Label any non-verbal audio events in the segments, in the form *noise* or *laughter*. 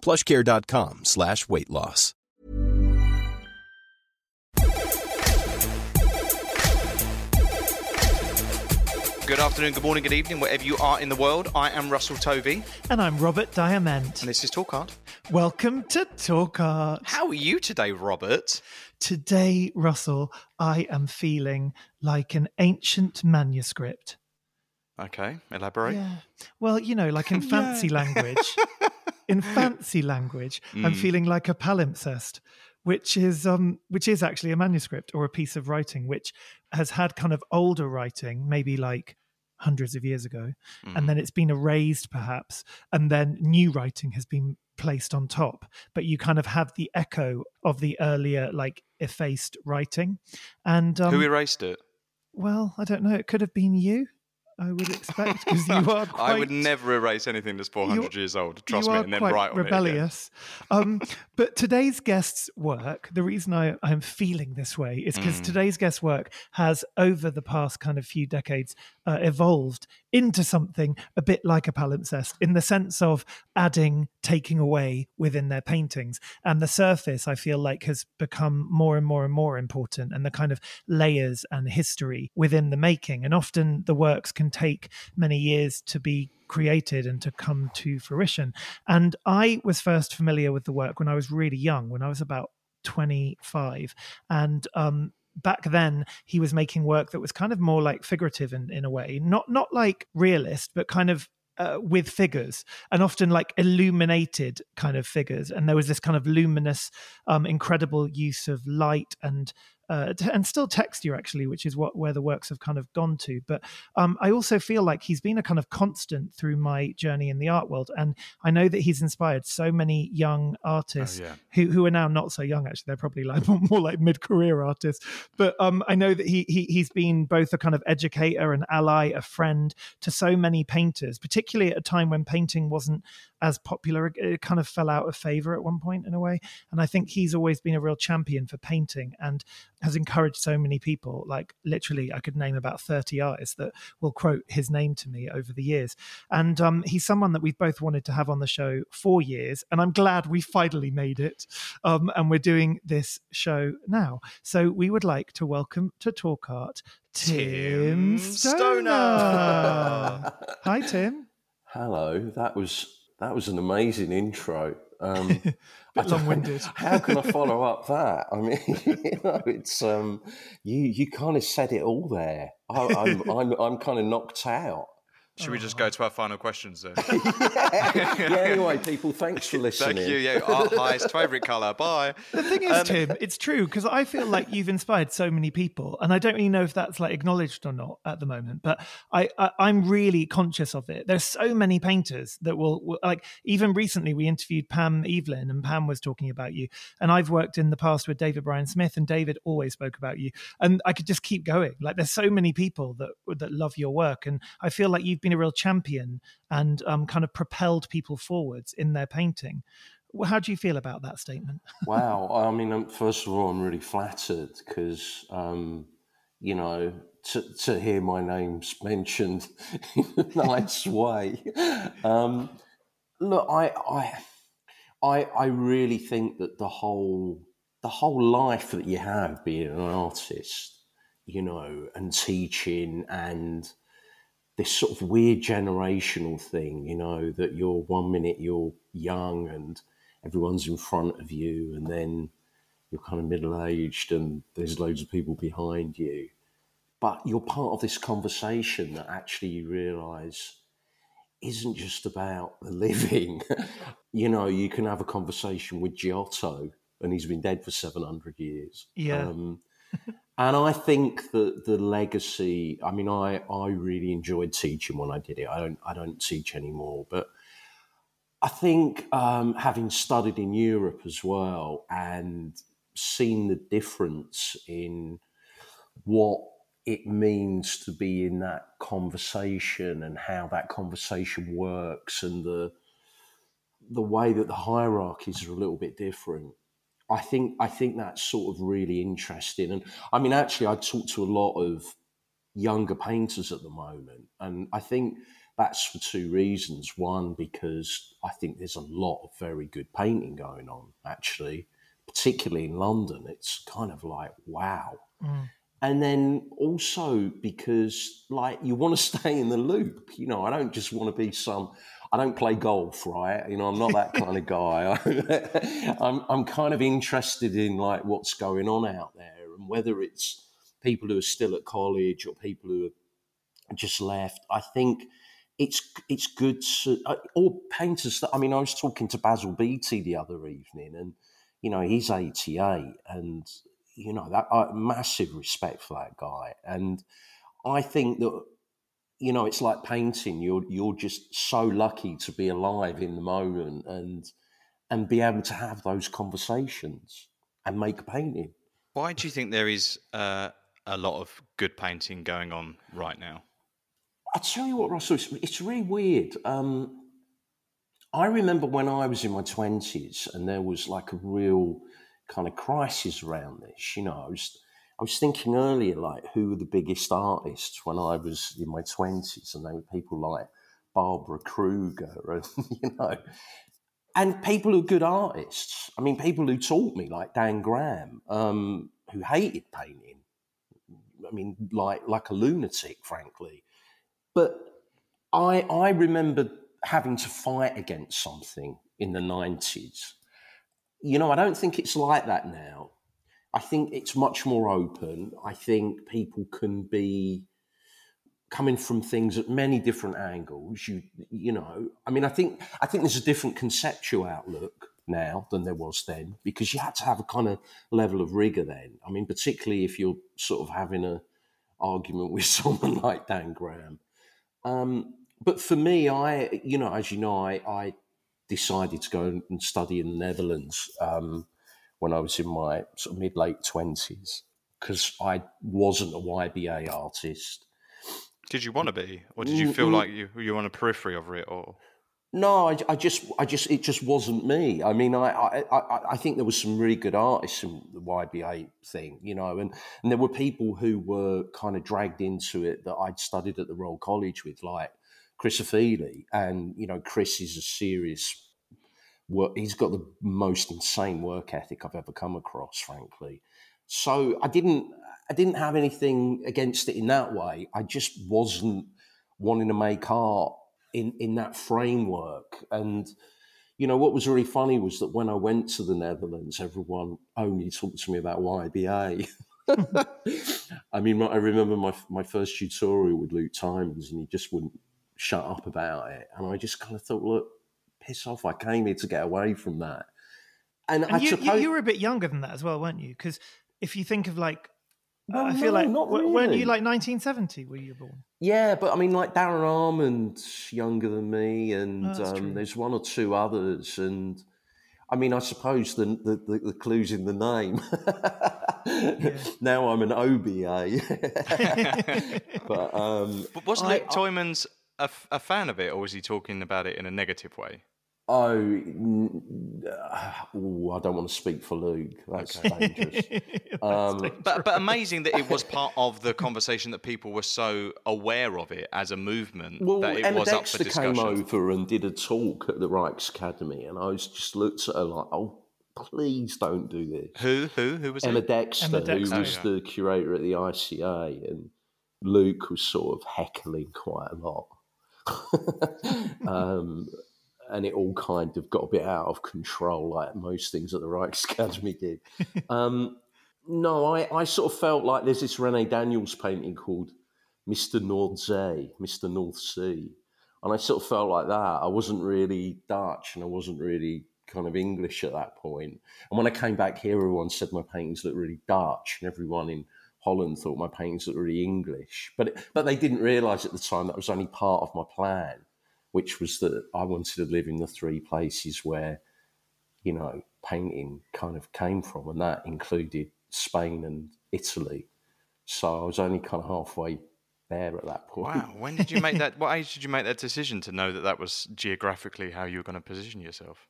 plushcare.com slash weight loss. Good afternoon, good morning, good evening, wherever you are in the world. I am Russell Tovey, And I'm Robert Diamant. and this is Talk Art. Welcome to Talk Art. How are you today, Robert? Today, Russell, I am feeling like an ancient manuscript. Okay, elaborate. Yeah. Well, you know, like in *laughs* fancy language. *laughs* In fancy language, I'm Mm. feeling like a palimpsest, which is um which is actually a manuscript or a piece of writing which has had kind of older writing, maybe like hundreds of years ago, Mm. and then it's been erased perhaps, and then new writing has been placed on top, but you kind of have the echo of the earlier like effaced writing. And um, Who erased it? well, I don't know. It could have been you. I would expect because you *laughs* are. Quite, I would never erase anything that's 400 years old. Trust me, and then write on rebellious. um, but today's guest's work, the reason I, I'm feeling this way is because Mm. today's guest's work has, over the past kind of few decades, uh, evolved into something a bit like a palimpsest in the sense of adding, taking away within their paintings. And the surface, I feel like, has become more and more and more important, and the kind of layers and history within the making. And often the works can take many years to be created and to come to fruition. And I was first familiar with the work when I was really young, when I was about 25. And um, back then he was making work that was kind of more like figurative in, in a way, not not like realist, but kind of uh, with figures and often like illuminated kind of figures. And there was this kind of luminous, um, incredible use of light and uh, t- and still texture actually, which is what where the works have kind of gone to. But um, I also feel like he's been a kind of constant through my journey in the art world, and I know that he's inspired so many young artists Oh, yeah. who who are now not so young. Actually, they're probably like *laughs* more like mid career artists. But um, I know that he, he he's been both a kind of educator, an ally, a friend to so many painters, particularly at a time when painting wasn't as popular. It- It kind of fell out of favor at one point in a way, and I think he's always been a real champion for painting and has encouraged so many people. Like literally, I could name about thirty artists that will quote his name to me over the years. And um, he's someone that we've both wanted to have on the show for years, and I'm glad we finally made it. Um, and we're doing this show now. So we would like to welcome to Talk Art Tim Tim Stoner. Stoner. *laughs* Hi, Tim. Hello, that was that was an amazing intro. Um, *laughs* Bit long-winded. How can I *laughs* follow up that? I mean, *laughs* you know, it's um, you you kind of said it all there. I, I'm, I'm I'm kind of knocked out. Should we just go to our final questions then? *laughs* yeah. Anyway, people, thanks for listening. *laughs* Thank you. Yeah, our highest favourite colour. Bye. The thing is, um, Tim, it's true because I feel like you've inspired so many people, and I don't really know if that's like acknowledged or not at the moment. But I, I I'm really conscious of it. There's so many painters that will, will like even recently we interviewed Pam Evelyn, and Pam was talking about you, and I've worked in the past with David Brian Smith, and David always spoke about you, and I could just keep going. Like there's so many people that that love your work, and I feel like you've been a real champion and um, kind of propelled people forwards in their painting. How do you feel about that statement? *laughs* Wow. I mean, first of all, I'm really flattered because, um, you know, to, to hear my name's *laughs* mentioned in a nice *laughs* way. Um, look, I, I, I, I really think that the whole, the whole life that you have being an artist, you know, and teaching and this sort of weird generational thing, you know, that you're one minute you're young and everyone's in front of you, and then you're kind of middle aged, and there's loads of people behind you. But you're part of this conversation that actually you realise isn't just about the living. *laughs* you know, you can have a conversation with Giotto, and he's been dead for 700 years. Yeah. Um, and I think that the legacy. I mean, I I really enjoyed teaching when I did it. I don't I don't teach anymore, but I think um, having studied in Europe as well and seen the difference in what it means to be in that conversation and how that conversation works and the the way that the hierarchies are a little bit different. I think I think that's sort of really interesting. And I mean, actually, I talk to a lot of younger painters at the moment, and I think that's for two reasons. One, because I think there's a lot of very good painting going on, actually, particularly in London. It's kind of like wow. Mm. And then also because, like, you want to *laughs* stay in the loop. You know, I don't just want to be some I don't play golf, right? You know, I'm not that kind of guy. *laughs* I'm, I'm kind of interested in like what's going on out there and whether it's people who are still at college or people who have just left. I think it's it's good to, or painters that, I mean, I was talking to Basil Beattie the other evening and, you know, he's 88 and, you know, that uh, massive respect for that guy. And I think that you know, it's like painting. You're you're just so lucky to be alive in the moment and and be able to have those conversations and make a painting. Why do you think there is uh, a lot of good painting going on right now? I tell you what, Russell, it's, it's really weird. Um, I remember when I was in my twenties, and there was like a real kind of crisis around this. You know, I was I was thinking earlier, like, who were the biggest artists when I was in my 20s? And they were people like Barbara Kruger *laughs* and, you know, and people who are good artists. I mean, people who taught me, like Dan Graham, um, who hated painting. I mean, like, like a lunatic, frankly. But I, I remember having to fight against something in the 90s. You know, I don't think it's like that now I think it's much more open. I think people can be coming from things at many different angles. You you know, I mean, I think I think there's a different conceptual outlook now than there was then because you had to have a kind of level of rigor then. I mean, particularly if you're sort of having a argument *laughs* with someone like Dan Graham. Um, but for me, I you know, as you know, I, I decided to go and study in the Netherlands. Um, when I was in my sort of mid late twenties because I wasn't a YBA artist. Did you want to be, or did you mm, feel mm. like you you were on a periphery of it, or? No, I, I, just, I just, it just wasn't me. I mean, I, I, I think there was some really good artists in the YBA thing, you know, and, and there were people who were kind of dragged into it that I'd studied at the Royal College with, like Chris Ofili, and you know, Chris is a serious work. He's got the most insane work ethic I've ever come across, frankly. So I didn't, I didn't have anything against it in that way. I just wasn't wanting to make art in in that framework. And you know what was really funny was that when I went to the Netherlands, everyone only talked to me about YBA. *laughs* I mean, I remember my my first tutorial with Luc Tuymans, and he just wouldn't shut up about it. And I just kind of thought, look, piss off. I came here to get away from that. And, and I you, suppose you, you were a bit younger than that as well, weren't you? Because if you think of like, Well, I feel no, like, not w- weren't you like 1970 were you born? Yeah, but I mean, like Darren Almond's younger than me, and Oh, um, there's one or two others, and I mean, I suppose the the, the, the clues in the name. *laughs* now I'm an OBA, *laughs* but um, But wasn't I- Luc Tuymans a fan of it, or was he talking about it in a negative way? Oh, n- uh, ooh, I don't want to speak for Luc. That's *laughs* dangerous. Um, But but amazing that it was part of the conversation that people were so aware of it as a movement Well, that it Emma was up for Dexter came over and did a talk at the Rijksakademie, and I was just looked at her like, "Oh, please don't do this." Who who who was Emma it? Dexter, Emma Dexter. who was Oh, yeah. the curator at the ICA, and Luc was sort of heckling quite a lot. *laughs* um, and it all kind of got a bit out of control, like most things at the Rijksakademie *laughs* did. *laughs* um, no, I, I sort of felt like there's this Rene Daniels painting called Mr. Noordzee, Mr. North Sea. And I sort of felt like that. I wasn't really Dutch and I wasn't really kind of English at that point. And when I came back here, everyone said my paintings looked really Dutch, and everyone in Holland thought my paintings looked really English. But but they didn't realise at the time that was only part of my plan, which was that I wanted to live in the three places where, you know, painting kind of came from, and that included Spain and Italy. So I was only kind of halfway there at that point. Wow. When did you make that? *laughs* What age did you make that decision to know that that was geographically how you were going to position yourself?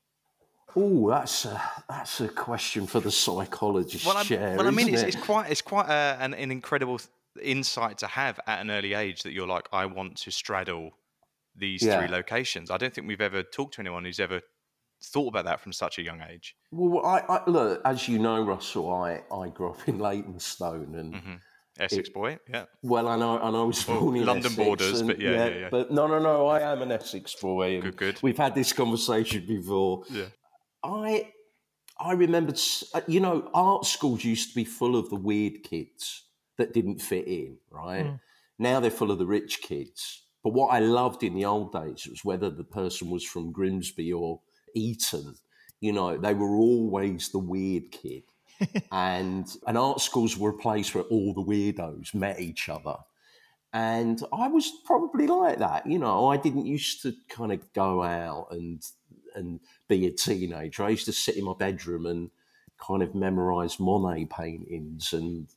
Oh, that's a, that's a question for the psychologist well, chair. Well, I mean, it's, it? it's, quite it's quite a, an, an, incredible insight to have at an early age that you're like, I want to straddle these yeah. three locations. I don't think we've ever talked to anyone who's ever thought about that from such a young age. Well, I, I look as you know, Russell. I, I grew up in Leytonstone and. Mm-hmm. Essex it, boy, yeah. Well, I know, I know, I was born in London Essex borders, and, but yeah, yeah, yeah, But no, no, no, I am an Essex boy. good, good. We've had this conversation before. Yeah. I I remembered, uh, you know, art schools used to be full of the weird kids that didn't fit in, right? Mm. Now they're full of the rich kids. But what I loved in the old days was whether the person was from Grimsby or Eton, you know, they were always the weird kid. *laughs* and and art schools were a place where all the weirdos met each other. And I was probably like that, you know. I didn't used to kind of go out and and be a teenager. I used to sit in my bedroom and kind of memorize Monet paintings and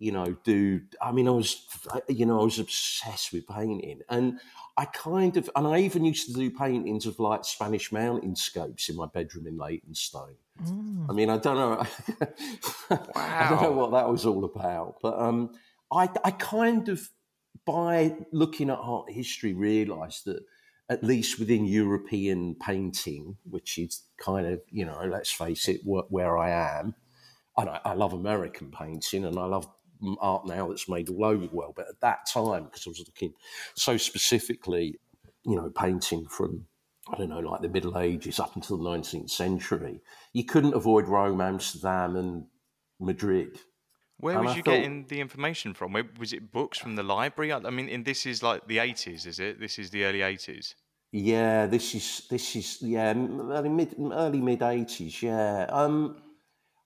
you know do I mean I was you know I was obsessed with painting and I kind of and I even used to do paintings of like Spanish mountainscapes in my bedroom in Leytonstone. Mm. I mean I don't know wow. *laughs* I don't know what that was all about but um I I kind of by looking at art history realized that at least within European painting, which is kind of, you know, let's face it, where I am. And I, I love American painting and I love art now that's made all over the world. But at that time, because I was looking so specifically, you know, painting from, I don't know, like the Middle Ages up until the 19th century, you couldn't avoid Rome, Amsterdam, and Madrid. Where and was I you thought, getting the information from? Was it books from the library? I mean, this is like the 80s, is it? This is the early 80s. Yeah, this is this is yeah early mid early mid eighties. Yeah. Um,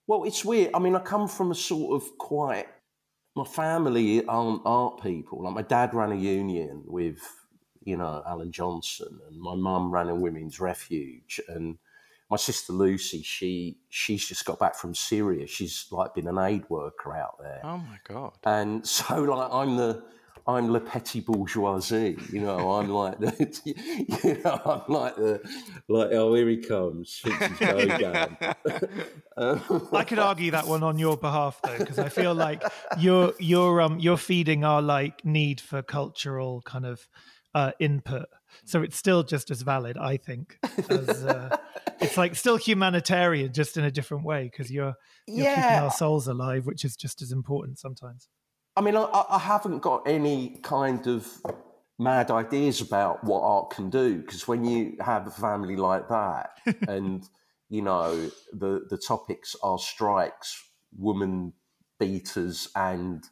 well, it's weird. I mean, I come from a sort of quite. My family aren't art people. Like my dad ran a union with, you know, Alan Johnson, and my mum ran a women's refuge, and my sister Lucy, she she's just got back from Syria. She's like been an aid worker out there. Oh my god! And *laughs* so like I'm the I'm le petit bourgeoisie. You know, I'm like the, *laughs* you know, I'm like the, like, oh, here he comes. I could argue that one on your behalf, though, because I feel like you're you're um you're feeding our like need for cultural kind of uh, input. So it's still just as valid, I think. As, uh, it's like still humanitarian, just in a different way, because you're you're yeah. keeping our souls alive, which is just as important sometimes. I mean, I, I haven't got any kind of mad ideas about what art can do because when you have a family like that *laughs* and you know the the topics are strikes woman beaters and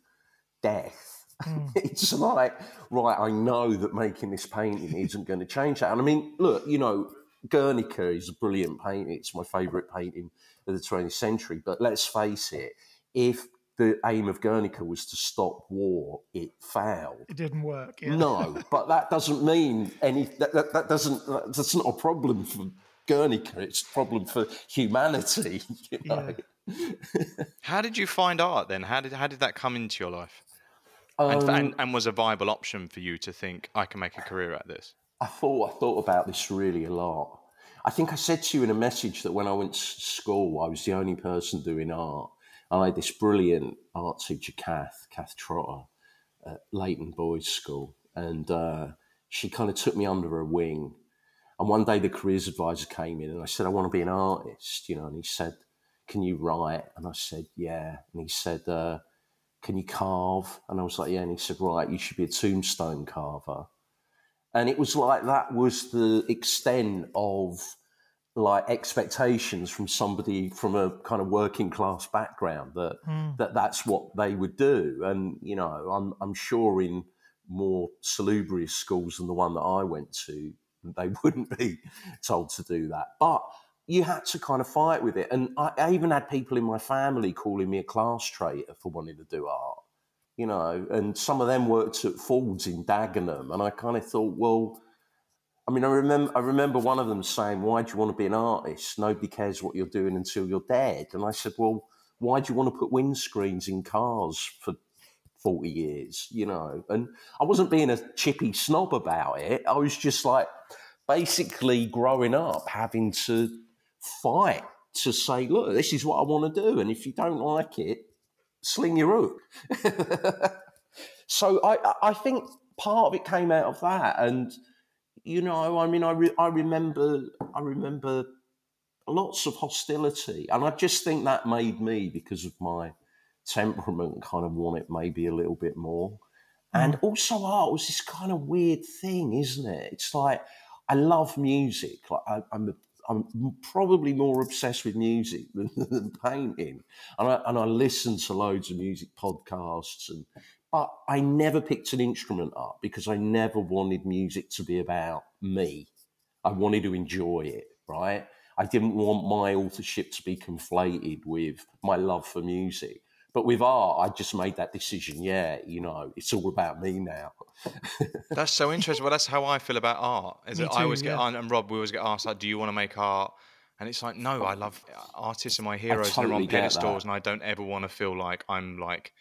death mm. *laughs* it's like right i know that making this painting isn't going to change that and i mean look you know guernica is a brilliant painting it's my favorite painting of the 20th century but let's face it if the aim of Guernica was to stop war, it failed. It didn't work. Yeah. No, but that doesn't mean any. That, that, that, doesn't. That's not a problem for Guernica. It's a problem for humanity. *laughs* You know? yeah. *laughs* how did you find art then? How did how did that come into your life? Um, and, and, and was a viable option for you to think I can make a career at this? I thought I thought about this really a lot. I think I said to you in a message that when I went to school, I was the only person doing art I had this brilliant art teacher, Kath, Kath Trotter, at Leighton Boys School, and uh, she kind of took me under her wing. And one day the careers advisor came in and I said, I want to be an artist, you know, and he said, Can you write? And I said, Yeah. And he said, uh, Can you carve? And I was like, Yeah. And he said, Right, you should be a tombstone carver. and it was like that was the extent of like expectations from somebody from a kind of working class background that mm. that that's what they would do. And you know i'm i'm sure in more salubrious schools than the one that i went to they *laughs* wouldn't be told to do that. But you had to kind of fight with it. And I, I even had people in my family calling me a class traitor for wanting to do art you know and some of them worked at ford's in dagenham. And i kind of thought well I mean, I remember I remember one of them saying, "Why do you want to be an artist? Nobody cares what you're doing until you're dead." And I said, "Well, why do you want to put windscreens in cars for 40 years, you know. And I wasn't being a chippy snob about it. I was just like basically growing up having to fight to say, look, this is what I want to do. And if you don't like it, sling your hook. *laughs* so I, I think part of it came out of that. And you know, I mean, I, re- I remember, I remember lots of hostility, and I just think that made me because of my temperament kind of want it maybe a little bit more. And mm. also, art was this kind of weird thing, isn't it? It's like I love music. Like I, am I'm, I'm probably more obsessed with music than, *laughs* than painting, and I, and I listen to loads of music podcasts and but I never picked an instrument up because I never wanted music to be about me. I wanted to enjoy it, right? I didn't want my authorship to be conflated with my love for music. But with art, I just made that decision. Yeah, you know, it's all about me now. *laughs* that's so interesting. Well, that's how I feel about art. Is that I always yeah. get and Rob, we always get asked, like, "Do you want to make art?" And it's like, no, I love uh, artists and my heroes, totally and they're on pedestals, and I don't ever want to feel like I'm like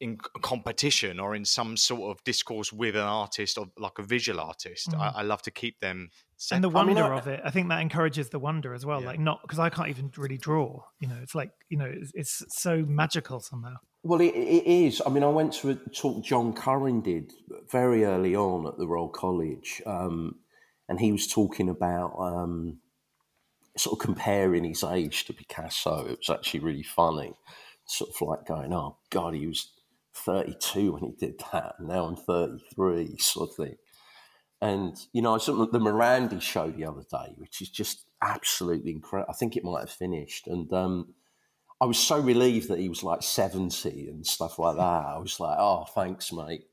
in competition or in some sort of discourse with an artist or like a visual artist. Mm. I, I, love to keep them. Separate. And the wonder I mean, of it, I think that encourages the wonder as well. Yeah. Like not because I can't even really draw. You know, it's like you know, it's, it's so magical somehow. Well, it, it is. I mean, I went to a talk John Currin did very early on at the Royal College, um, and he was talking about. Um, sort of comparing his age to Picasso, it was actually really funny. Sort of like going, "Oh God, he was 32 when he did that, and now I'm 33, sort of thing. And, you know, I saw the Morandi show the other day, which is just absolutely incredible. I think it might have finished. And um, I was so relieved that he was like 70 and stuff like that. I was like, oh, thanks, mate.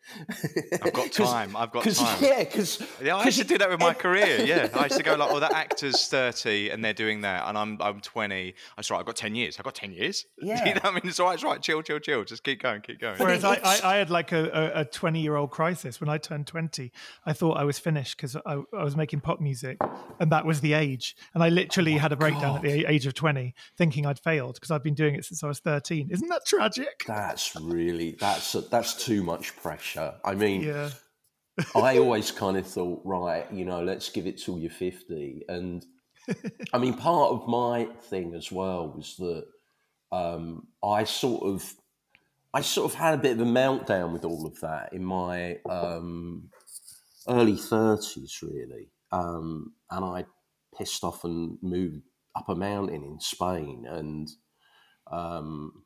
I've got *laughs* time. I've got time. Yeah, because. Yeah, I used to do that with my career. *laughs* Yeah. I used to go like, oh, that actor's 30 and they're doing that and I'm I'm 20. I said, right, I've got 10 years. I've got 10 years. *laughs* Yeah. you know I mean? It's all right, it's all right. Chill, chill, chill. Just keep going, keep going. Whereas I, I, I, had like a 20 year old crisis. When I turned 20, I thought I was finished because I, I, was making pop music and that was the age. And I literally oh had a breakdown God. at the age of 20 thinking I'd failed because I'd been doing it since I was 13. Isn't that tragic? That's really, that's, that's too much pressure. I mean, yeah. I *laughs* always kind of thought, right, you know, let's give it till you're 50. And I mean, part of my thing as well was that um, I sort of, I sort of had a bit of a meltdown with all of that in my um, early 30s, really. Um, and I pissed off and moved up a mountain in Spain. And um,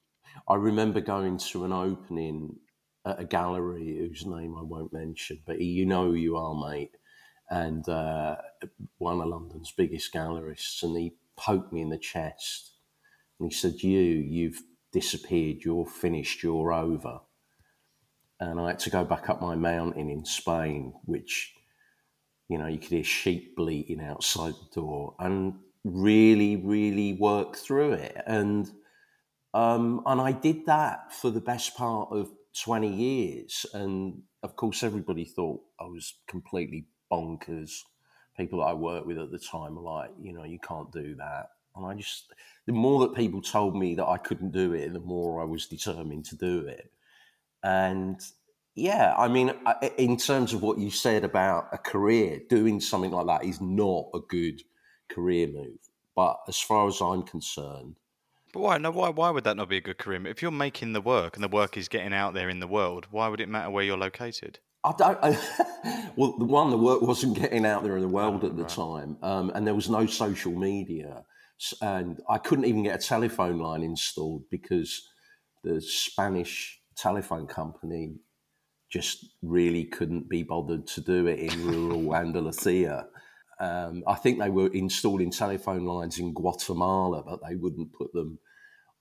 I remember going to an opening at a gallery whose name I won't mention, but you know who you are, mate. And uh, one of London's biggest gallerists, and he poked me in the chest and he said, You, you've disappeared, you're finished, you're over. And I had to go back up my mountain in Spain, which, you know, you could hear sheep bleating outside the door and really, really work through it. And um, and I did that for the best part of 20 years. And of course, everybody thought I was completely bonkers. People that I worked with at the time were like, you know, you can't do that. And I just, the more that people told me that I couldn't do it, the more I was determined to do it. And yeah, I mean, in terms of what you said about a career, doing something like that is not a good career move. But as far as I'm concerned, but why? No, why? Why would that not be a good career? If you're making the work and the work is getting out there in the world, why would it matter where you're located? I don't. I, *laughs* well, the one, the work wasn't getting out there in the world at the right. time, um, and there was no social media, and I couldn't even get a telephone line installed because the Spanish telephone company just really couldn't be bothered to do it in rural *laughs* Andalusia. Um, I think they were installing telephone lines in Guatemala, but they wouldn't put them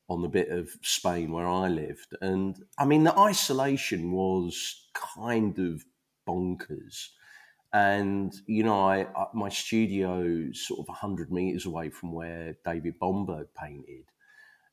on the bit of Spain where I lived. And I mean, the isolation was kind of bonkers. And, you know, I, I my studio sort of 100 meters away from where David Bomberg painted.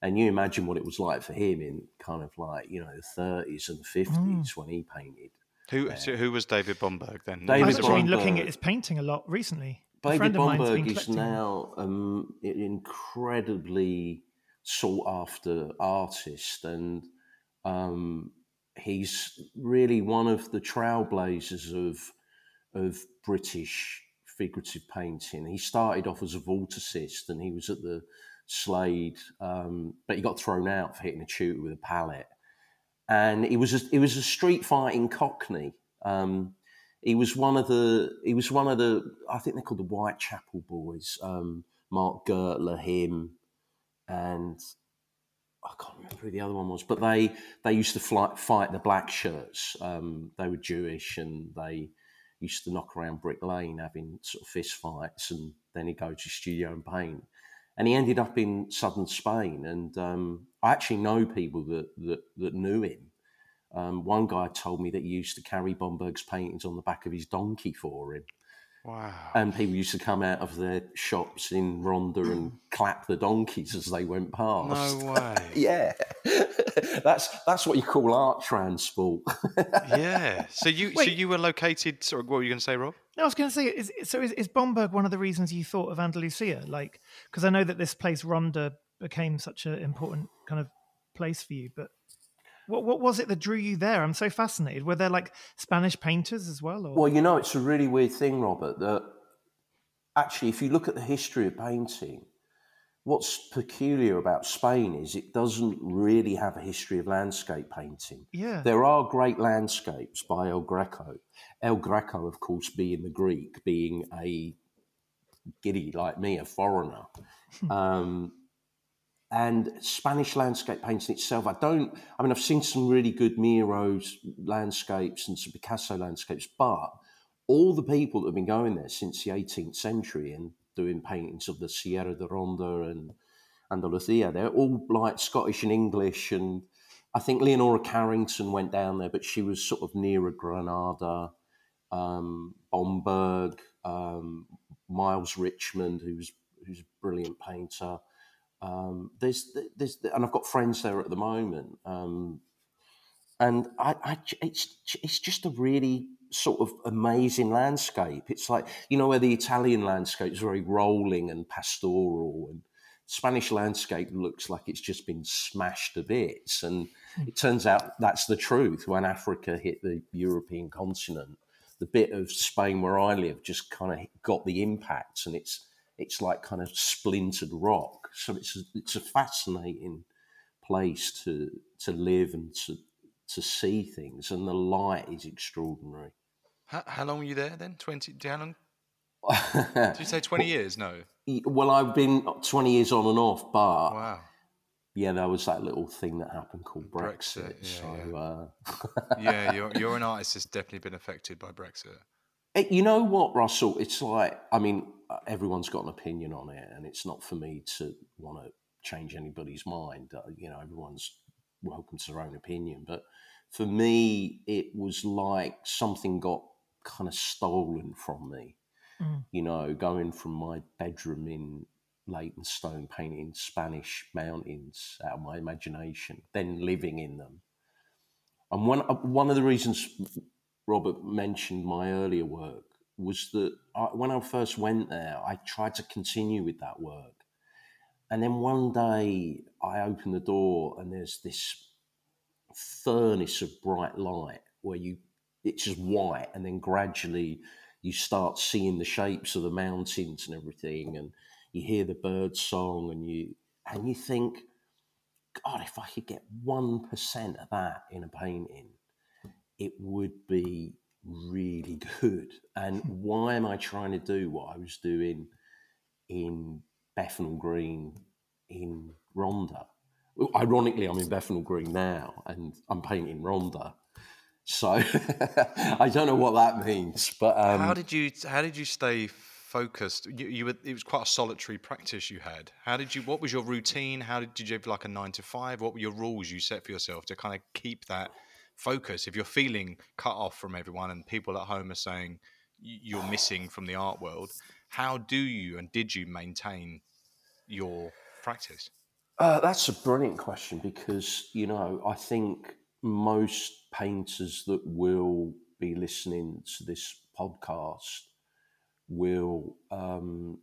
And you imagine what it was like for him in kind of like, you know, the 30s and 50s mm. when he painted. Who so who was David Bomberg then? David I've been looking at his painting a lot recently. David Bomberg is now um, an incredibly sought after artist, and um, he's really one of the trailblazers of of British figurative painting. He started off as a vorticist, and he was at the Slade, um, but he got thrown out for hitting a tutor with a palette. And he was a, he was a street fighting Cockney. Um, he was one of the he was one of the I think they're called the Whitechapel Boys. Um, Mark Gertler, him, and I can't remember who the other one was, but they they used to fly, fight the black shirts. Um, they were Jewish and they used to knock around Brick Lane having sort of fist fights, and then he'd go to studio and paint. And he ended up in southern Spain, and um, I actually know people that that, that knew him. Um, one guy told me that he used to carry Bomberg's paintings on the back of his donkey for him. Wow. And people used to come out of their shops in Ronda and *clears throat* clap the donkeys as they went past. No *laughs* way. yeah. *laughs* that's that's what you call art transport. *laughs* yeah. So you Wait. so you were located sorry, what were you going to say, Rob? No, I was going to say is, so is, is Bomberg one of the reasons you thought of Andalusia? Like because I know that this place Ronda became such an important kind of place for you, but what what was it that drew you there? I'm so fascinated. Were there like Spanish painters as well? Or? Well, you know, it's a really weird thing, Robert. That actually, if you look at the history of painting, what's peculiar about Spain is it doesn't really have a history of landscape painting. Yeah, there are great landscapes by El Greco. El Greco, of course, being the Greek, being a giddy like me, a foreigner. *laughs* um, and Spanish landscape painting itself. I don't. I mean, I've seen some really good Miro's landscapes and some Picasso landscapes, but all the people that have been going there since the 18th century and doing paintings of the Sierra de Ronda and Andalusia, they're all like Scottish and English. And I think Leonora Carrington went down there, but she was sort of nearer Granada. Um, Bomberg, um, Miles Richmond, who's who's a brilliant painter. Um, there's, there's, and I've got friends there at the moment, um, and I, I, it's, it's just a really sort of amazing landscape. It's like you know where the Italian landscape is very rolling and pastoral, and Spanish landscape looks like it's just been smashed to bits. And hmm. it turns out that's the truth. When Africa hit the European continent, the bit of Spain where I live just kind of got the impact, and it's it's like kind of splintered rock. So it's a, it's a fascinating place to to live and to to see things, and the light is extraordinary. How, how long were you there then? Twenty? How long? *laughs* Did you say twenty years? No. Well, I've been twenty years on and off, but wow. Yeah, there was that little thing that happened called Brexit. Brexit yeah, so, yeah. Uh... *laughs* yeah, you're, you're an artist that's definitely been affected by Brexit. It, you know what, Russell? It's like, I mean, uh, everyone's got an opinion on it, and it's not for me to want to change anybody's mind. Uh, you know, everyone's welcome to their own opinion. But for me, it was like something got kind of stolen from me. Mm. You know, going from my bedroom in Leytonstone, painting Spanish mountains out of my imagination, then living in them. And one uh, one of the reasons Robert mentioned my earlier work was that I, when I first went there, I tried to continue with that work. And then one day I opened the door and there's this furnace of bright light where you it's just white and then gradually you start seeing the shapes of the mountains and everything and you hear the bird song and you and you think god if i could get 1% of that in a painting it would be really good. And why am I trying to do what I was doing in Bethnal Green in Ronda? Well, ironically, I'm in Bethnal Green now and I'm painting Ronda. So *laughs* I don't know what that means, but um, how did you how did you stay focused? You, you were, it was quite a solitary practice you had. How did you? What was your routine? How did, did you have like a nine to five? What were your rules you set for yourself to kind of keep that focus? If you're feeling cut off from everyone and people at home are saying you're missing *sighs* from the art world, how do you and did you maintain your practice? Uh, that's a brilliant question because you know I think most painters that will be listening to this podcast will um,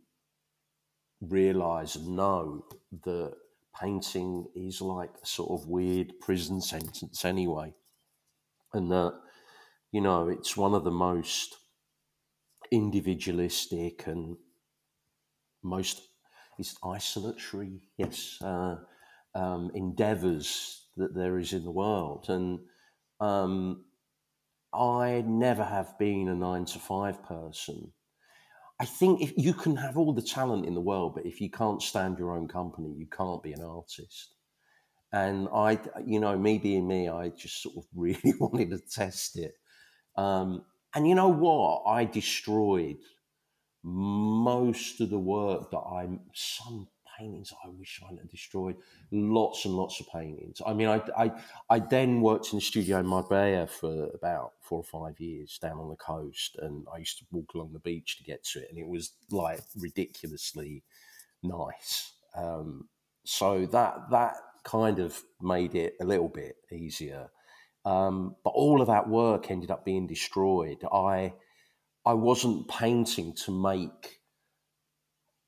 realize and know that painting is like a sort of weird prison sentence anyway, and that you know it's one of the most individualistic and most is isolatory, yes, uh, um, endeavors that there is in the world. And um, I never have been a nine to five person. I think if you can have all the talent in the world, but if you can't stand your own company, you can't be an artist. And I, you know, me being me, I just sort of *laughs* really wanted to test it. Um, and you know what? I destroyed most of the work that I, some paintings I wish I had destroyed, lots and lots of paintings. I mean, I, I, I then worked in the studio in Marbella for about four or five years down on the coast, and I used to walk along the beach to get to it, and it was like ridiculously nice. Um, so that that kind of made it a little bit easier. Um, but all of that work ended up being destroyed. I I wasn't painting to make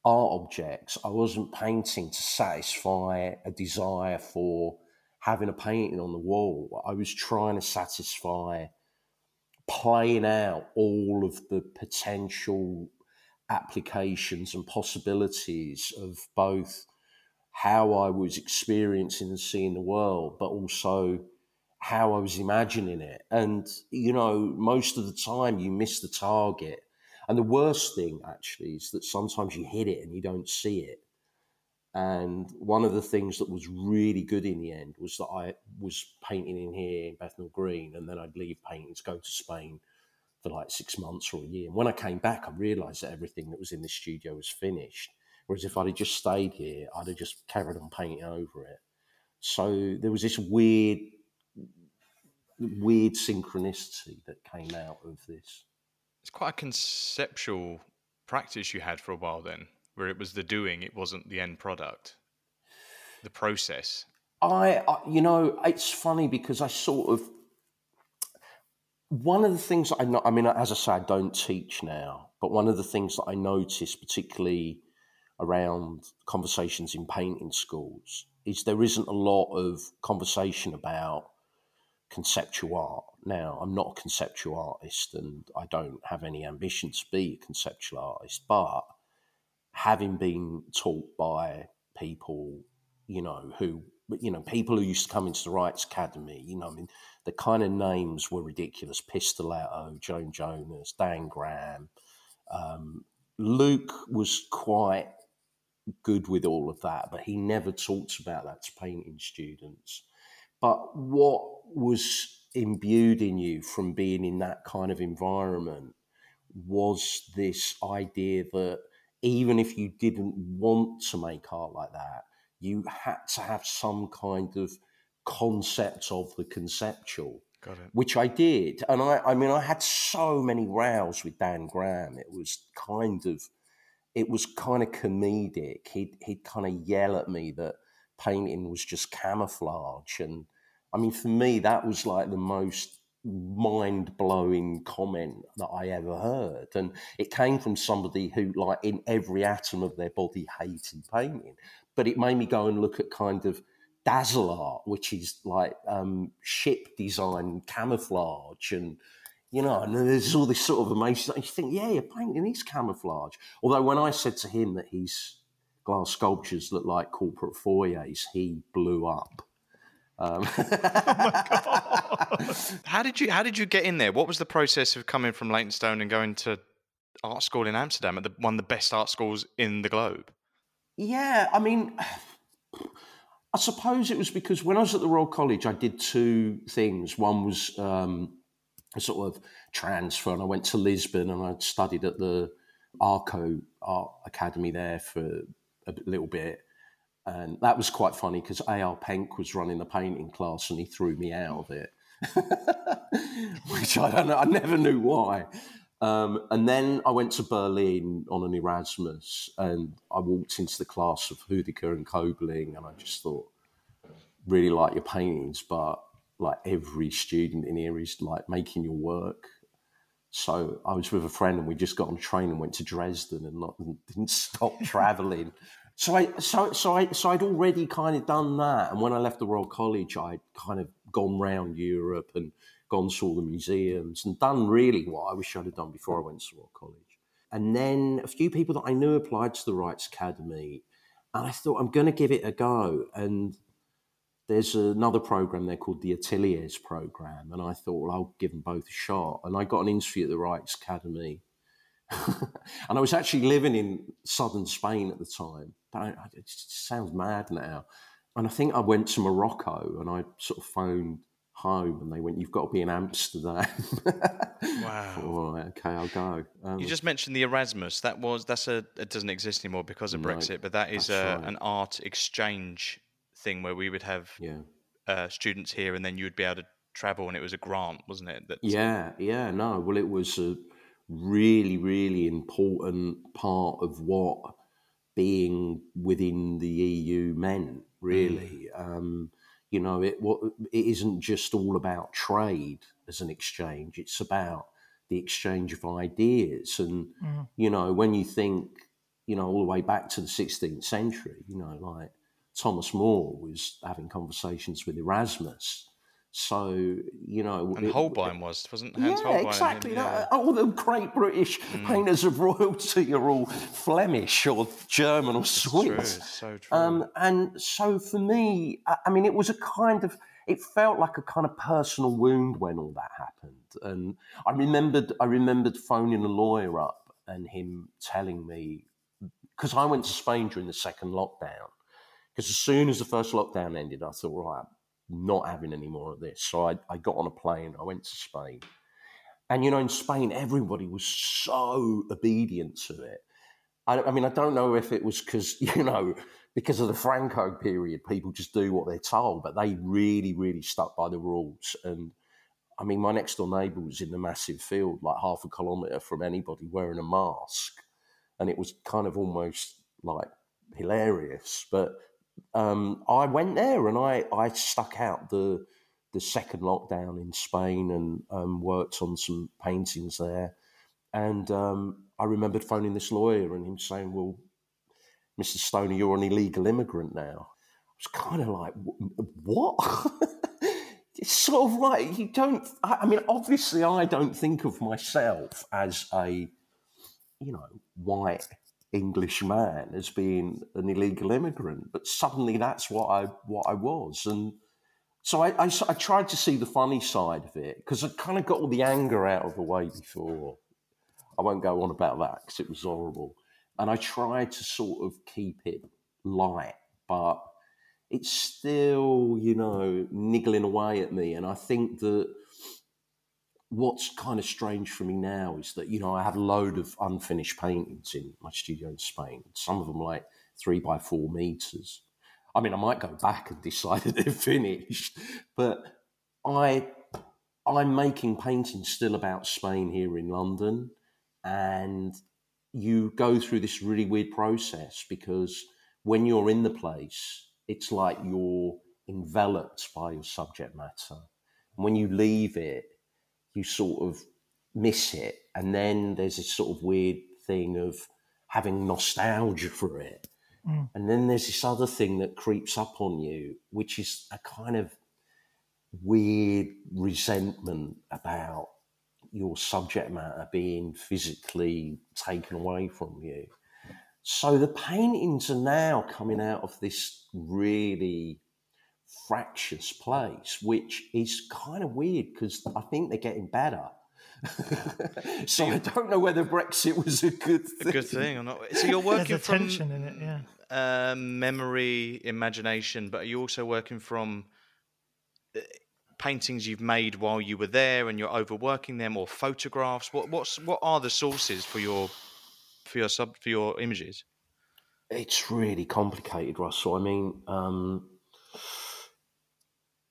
art objects. I wasn't painting to satisfy a desire for having a painting on the wall. I was trying to satisfy playing out all of the potential applications and possibilities of both how I was experiencing and seeing the world, but also how I was imagining it. And, you know, most of the time you miss the target. And the worst thing actually is that sometimes you hit it and you don't see it. And one of the things that was really good in the end was that I was painting in here in Bethnal Green, and then I'd leave painting to go to Spain for like six months or a year. And when I came back, I realised that everything that was in the studio was finished. Whereas if I'd have just stayed here, I'd have just carried on painting over it. So there was this weird weird synchronicity that came out of this. It's quite a conceptual practice you had for a while then, where it was the doing, it wasn't the end product, the process. I, I you know, it's funny because I sort of one of the things I know, I mean, as I say, I don't teach now, but one of the things that I notice, particularly around conversations in painting schools, is there isn't a lot of conversation about conceptual art. Now, I'm not a conceptual artist and I don't have any ambition to be a conceptual artist, but having been taught by people, you know, who, you know, people who used to come into the Rijksakademie, you know, I mean, the kind of names were ridiculous Pistoletto, Joan Jonas, Dan Graham. Um, Luc was quite good with all of that, but he never talks about that to painting students. But what was imbued in you from being in that kind of environment was this idea that even if you didn't want to make art like that, you had to have some kind of concept of the conceptual. Which I did. And I, I mean, I had so many rows with Dan Graham. It was kind of, it was kind of comedic. He'd, he'd kind of yell at me that painting was just camouflage and I mean, for me, that was like the most mind blowing comment that I ever heard. And it came from somebody who, like, in every atom of their body hated painting. But it made me go and look at kind of dazzle art, which is like um, ship design, camouflage, and you know, and there's all this sort of amazing. You think, yeah, you're painting is camouflage. Although when I said to him that his glass sculptures look like corporate foyers, he blew up. Um. oh *laughs* how did you How did you get in there? What was the process of coming from Leytonstone and going to art school in Amsterdam at the, one of the best art schools in the globe? Yeah, I mean, I suppose it was because when I was at the Royal College, I did two things. One was um, sort of transfer, and I went to Lisbon and I studied at the Arco Art Academy there for a little bit. And that was quite funny because A.R. Penck was running the painting class and he threw me out of it, *laughs* which I don't know, I never knew why. Um, and then I went to Berlin on an Erasmus and I walked into the class of Hödicke and Koberling and I just thought, really like your paintings, but like every student in here is like making your work. So I was with a friend and we just got on a train and went to Dresden and, not, and didn't stop *laughs* traveling. so I so so I so I'd already kind of done that. And when I left the Royal College, I'd kind of gone round Europe and gone to all the museums and done really what I wish I'd have done before I went to the Royal College. And then a few people that I knew applied to the Rijksakademie, and I thought I'm going to give it a go. And there's another program there called the Ateliers program, and I thought, well, I'll give them both a shot. And I got an interview at the Rijksakademie, *laughs* and I was actually living in southern Spain at the time. But it sounds mad now. And I think I went to Morocco, and I sort of phoned home, and they went, "You've got to be in Amsterdam." *laughs* wow. All right, okay, I'll go. Um, you just mentioned the Erasmus. That was that's a it doesn't exist anymore because of no, Brexit, but that is a, right. an art exchange thing where we would have yeah. uh, students here, and then you would be able to travel, and it was a grant, wasn't it? That yeah, yeah, no. Well, it was a really, really important part of what being within the EU meant. Really, mm. um, you know, it what it isn't just all about trade as an exchange. It's about the exchange of ideas, and mm. you know, when you think, you know, all the way back to the 16th century, you know, like Thomas More was having conversations with Erasmus. So you know, and it, Holbein was wasn't Hans yeah, Holbein exactly. Him, yeah. All the great British mm. painters of royalty are all Flemish or German or it's Swiss. True, so true. Um, and so for me, I mean, it was a kind of it felt like a kind of personal wound when all that happened. And I remembered, I remembered phoning a lawyer up and him telling me because I went to Spain during the second lockdown because as soon as the first lockdown ended, I thought, right, I'm not having any more of this. So I, I got on a plane, I went to Spain. And, you know, in Spain, everybody was so obedient to it. I, I mean, I don't know if it was because, *laughs* you know, because of the Franco period, people just do what they're told, but they really, really stuck by the rules. And I mean, my next door neighbour was in the massive field, like half a kilometre from anybody wearing a mask. And it was kind of almost like hilarious. But um, I went there and I, I stuck out the the second lockdown in Spain and um, worked on some paintings there. And um, I remembered phoning this lawyer and him saying, "Well, Mr. Stoner, you're an illegal immigrant now." I was kind of like, "What?" *laughs* it's sort of like you don't. I mean, obviously, I don't think of myself as a, you know, white English man as being an illegal immigrant, but suddenly that's what I what I was, and so I, I, I tried to see the funny side of it because I kind of got all the anger out of the way before. I won't go on about that because it was horrible, and I tried to sort of keep it light, but it's still you know niggling away at me, and I think that what's kind of strange for me now is that you know I have a load of unfinished paintings in my studio in Spain. Some of them like three by four meters. I mean, I might go back and *laughs* decide that they're finished, but I I'm making paintings still about Spain here in London, and you go through this really weird process because when you're in the place, it's like you're enveloped by your subject matter. And when you leave it, you sort of miss it. And then there's this sort of weird thing of having nostalgia for it. Mm. And then there's this other thing that creeps up on you, which is a kind of weird resentment about your subject matter being physically taken away from you. So the paintings are now coming out of this really fractious place, which is kind of weird because I think they're getting better. *laughs* so I don't know whether Brexit was a good thing. A good thing or not. So you're *laughs* working There's from tension in it, yeah. Uh, memory, imagination, but are you also working from uh, paintings you've made while you were there and you're overworking them, or photographs? What what's what are the sources for your for your sub for your images? It's really complicated, Russell. I mean, um,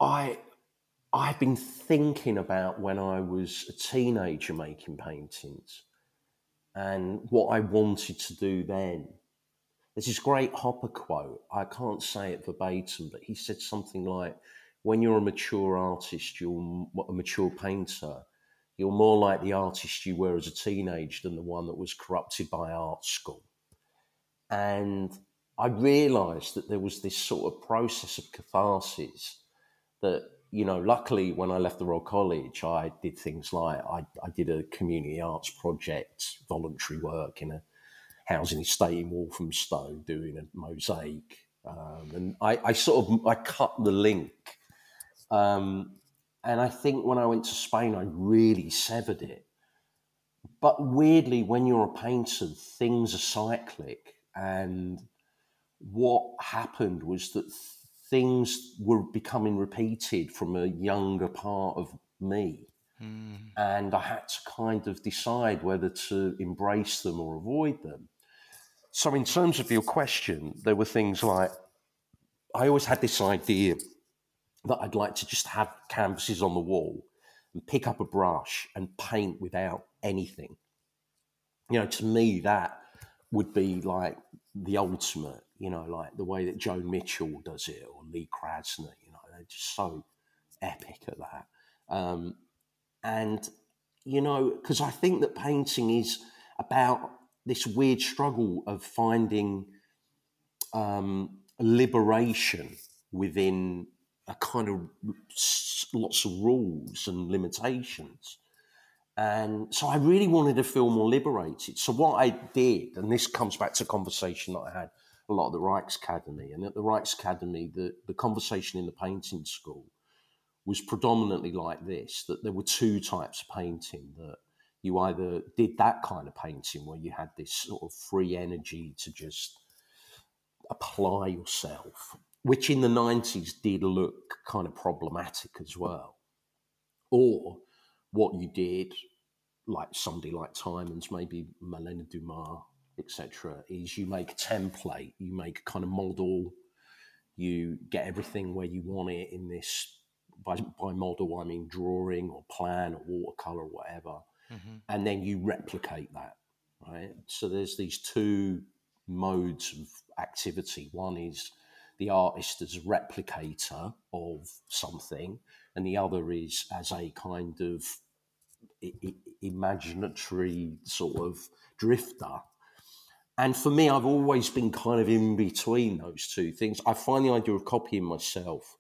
I I've been thinking about when I was a teenager making paintings and what I wanted to do then. There's this great Hopper quote. I can't say it verbatim, but he said something like, "When you're a mature artist, you're a mature painter. You're more like the artist you were as a teenager than the one that was corrupted by art school." And I realised that there was this sort of process of catharsis that you know, luckily when I left the Royal College, I did things like I, I did a community arts project, voluntary work in a housing estate in Walthamstow, doing a mosaic, um, and I, I, sort of I cut the link. Um, and I think when I went to Spain, I really severed it. But weirdly, when you're a painter, things are cyclic, and what happened was that things were becoming repeated from a younger part of me. Mm. And I had to kind of decide whether to embrace them or avoid them. So, in terms of your question, there were things like I always had this idea that I'd like to just have canvases on the wall and pick up a brush and paint without anything. You know, to me, that would be like the ultimate you know, like the way that Joan Mitchell does it or Lee Krasner, you know, they're just so epic at that. Um, and, you know, because I think that painting is about this weird struggle of finding um, liberation within a kind of lots of rules and limitations. And so I really wanted to feel more liberated. So what I did, and this comes back to a conversation that I had a lot of the Rijksakademie. And at the Rijksakademie, the, the conversation in the painting school was predominantly like this that there were two types of painting that you either did that kind of painting where you had this sort of free energy to just apply yourself, which in the 90s did look kind of problematic as well. Or what you did, like somebody like Tuymans, maybe Marlene Dumas, etc., is you make a template, you make a kind of model, you get everything where you want it in this. By, by model, I mean drawing or plan or watercolor or whatever, mm-hmm. and then you replicate that, right? So there's these two modes of activity. One is the artist as a replicator of something, and the other is as a kind of imaginatory sort of drifter and for me, I've always been kind of in between those two things. I find the idea of copying myself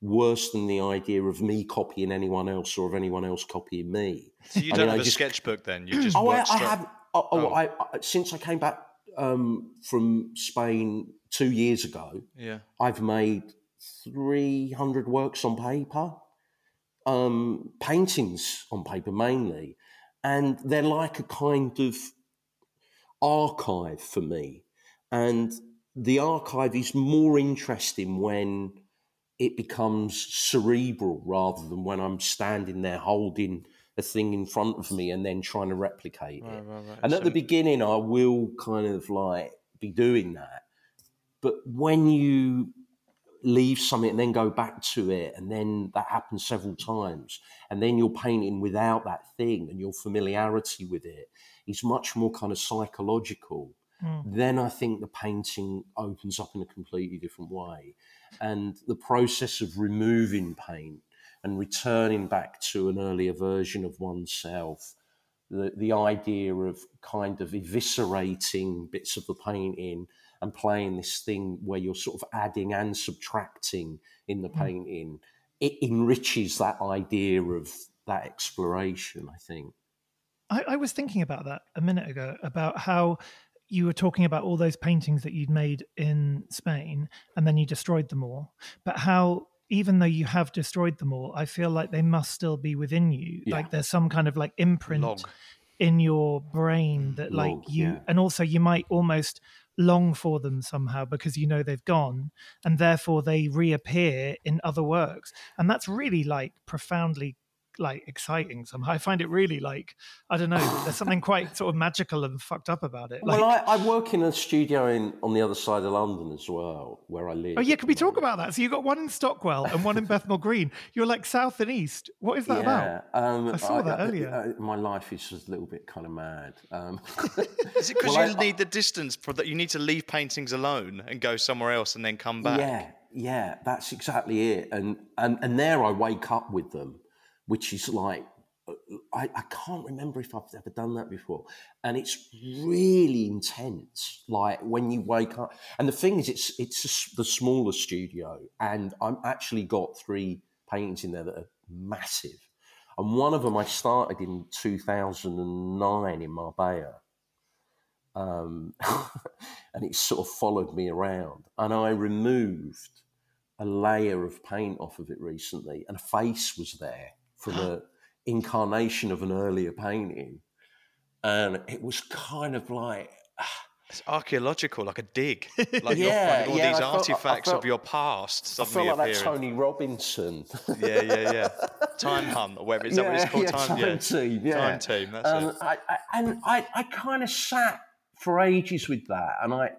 worse than the idea of me copying anyone else or of anyone else copying me. So you don't mean, have I a just, sketchbook then? You just oh, I, I, have. Oh, oh. I, I, since I came back um, from Spain two years ago, yeah, I've made three hundred works on paper, um, paintings on paper mainly, and they're like a kind of archive for me. And the archive is more interesting when it becomes cerebral rather than when I'm standing there holding a thing in front of me and then trying to replicate right, it. Right, right. And so, at the beginning, I will kind of like be doing that. But when you leave something and then go back to it, and then that happens several times, and then you're painting without that thing and your familiarity with it, is much more kind of psychological, mm. then I think the painting opens up in a completely different way. And the process of removing paint and returning back to an earlier version of oneself, the, the idea of kind of eviscerating bits of the painting and playing this thing where you're sort of adding and subtracting in the mm. painting, it enriches that idea of that exploration, I think. I, I was thinking about that a minute ago about how you were talking about all those paintings that you'd made in Spain and then you destroyed them all, but how even though you have destroyed them all, I feel like they must still be within you. Yeah. Like there's some kind of like imprint Log. in your brain that Log, like you, yeah. and also you might almost long for them somehow because you know they've gone and therefore they reappear in other works. And that's really like profoundly like exciting somehow. I find it really like I don't know. There's *laughs* something quite sort of magical and fucked up about it. Like, well, I, I, work in a studio in on the other side of London as well, where I live. Oh yeah, can we talk about that? So you got one in Stockwell and one in *laughs* Bethnal Green. You're like south and east. What is that yeah, about? Um, I saw I, that earlier. my life is just a little bit kind of mad. Um, *laughs* is it because well, you need the distance for that? You need to leave paintings alone and go somewhere else and then come back. Yeah, yeah, that's exactly it. And and and there I wake up with them which is like uh, I, I, can't remember if I've ever done that before. And it's really intense. Like when you wake up, and the thing is, it's it's the smaller studio, and I'm actually got three paintings in there that are massive. And one of them I started in 2009 in Marbella. Um, *laughs* and it sort of followed me around. And I removed a layer of paint off of it recently, and a face was there from an *gasps* incarnation of an earlier painting. And it was kind of like. *sighs* It's archaeological, like a dig. *laughs* Like yeah, you're finding all yeah, these felt, artifacts felt, of your past suddenly I felt like appearing. that Tony Robinson. yeah, yeah, yeah. *laughs* Time Hunt, or whatever. Is that what it's called? Yeah, time, time Team. Yeah. Time Team, that's um, it. I, I, and I, I kind of sat for ages with that. And I,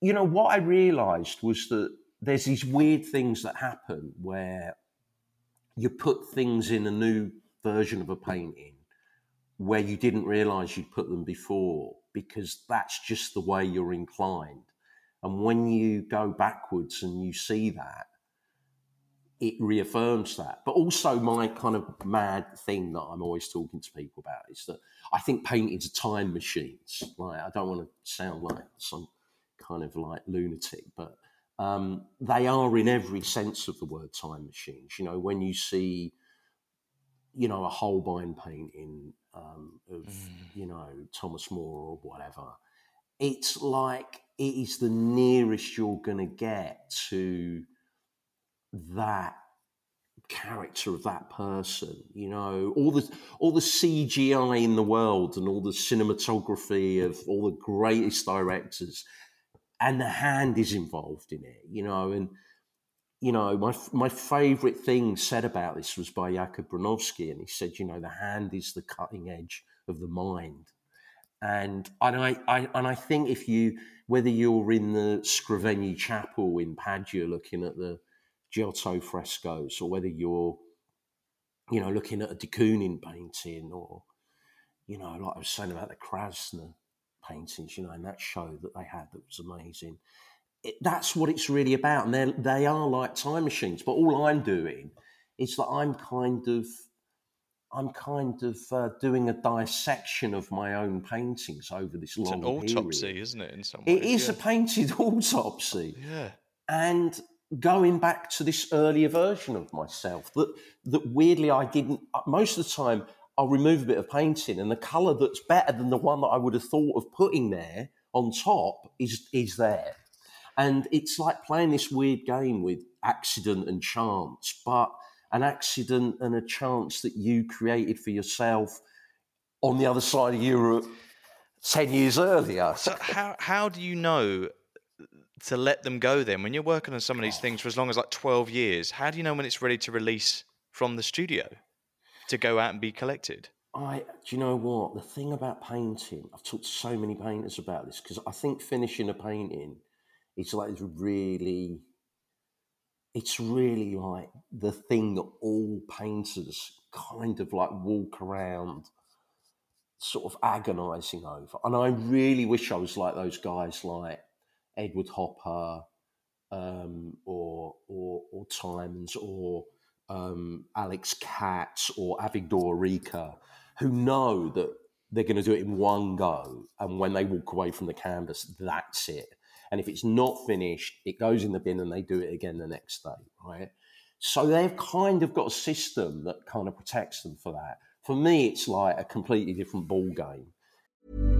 you know, what I realised was that there's these weird things that happen where you put things in a new version of a painting where you didn't realize you'd put them before because that's just the way you're inclined. And when you go backwards and you see that, it reaffirms that. But also, my kind of mad thing that I'm always talking to people about is that I think paintings are time machines. Like, I don't want to sound like some kind of like lunatic, but um, they are in every sense of the word time machines. You know, when you see, you know, a Holbein painting um, of, mm. you know, Thomas More or whatever, it's like it is the nearest you're going to get to that character of that person you know all the all the cgi in the world and all the cinematography of all the greatest directors and the hand is involved in it, you know. And you know, my my favourite thing said about this was by Jacob Bronowski, and he said, you know, the hand is the cutting edge of the mind. And and I, I and I think if you whether you're in the Scrovegni Chapel in Padua looking at the Giotto frescoes, or whether you're you know looking at a de Kooning painting, or you know, like I was saying about the Krasner paintings, you know, and that show that they had that was amazing. It, that's what it's really about. And they they are like time machines. But all I'm doing is that I'm kind of I'm kind of uh, doing a dissection of my own paintings over this long it's an autopsy, period. isn't it? In some ways, it is yeah. a painted *laughs* autopsy. Yeah, and going back to this earlier version of myself that that weirdly I didn't. Most of the time, I'll remove a bit of painting, and the colour that's better than the one that I would have thought of putting there on top is is there. And it's like playing this weird game with accident and chance, but an accident and a chance that you created for yourself on the other side of Europe 10 years earlier. So, how, how do you know to let them go then? When you're working on some of these things for as long as like 12 years, how do you know when it's ready to release from the studio? To go out and be collected? I, do you know what? The thing about painting, I've talked to so many painters about this because I think finishing a painting it's like it's really, it's really like the thing that all painters kind of like walk around sort of agonizing over. And I really wish I was like those guys like Edward Hopper um, or, or, or Tuymans or um, Alex Katz or Avigdor Arikha, who know that they're going to do it in one go. And when they walk away from the canvas, that's it. And if it's not finished, it goes in the bin and they do it again the next day, right? So they've kind of got a system that kind of protects them for that. For me, it's like a completely different ball game.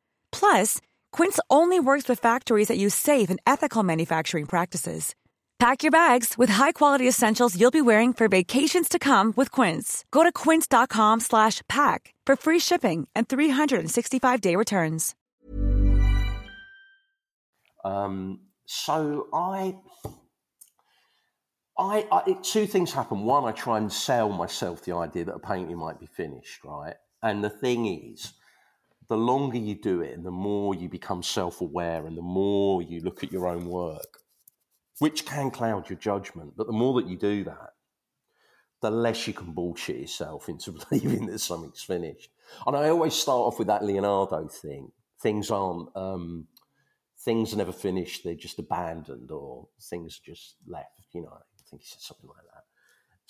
Plus, Quince only works with factories that use safe and ethical manufacturing practices. Pack your bags with high-quality essentials you'll be wearing for vacations to come with Quince. Go to quince.com/pack for free shipping and 365-day returns. Um, so I, I, I two things happen. One, I try and sell myself the idea that a painting might be finished, right? And the thing is, the longer you do it and the more you become self aware and the more you look at your own work, which can cloud your judgment, but the more that you do that, the less you can bullshit yourself into *laughs* believing that something's finished. And I always start off with that Leonardo thing. Things aren't, um, things are never finished, they're just abandoned or things just left. You know, I think he said something like that.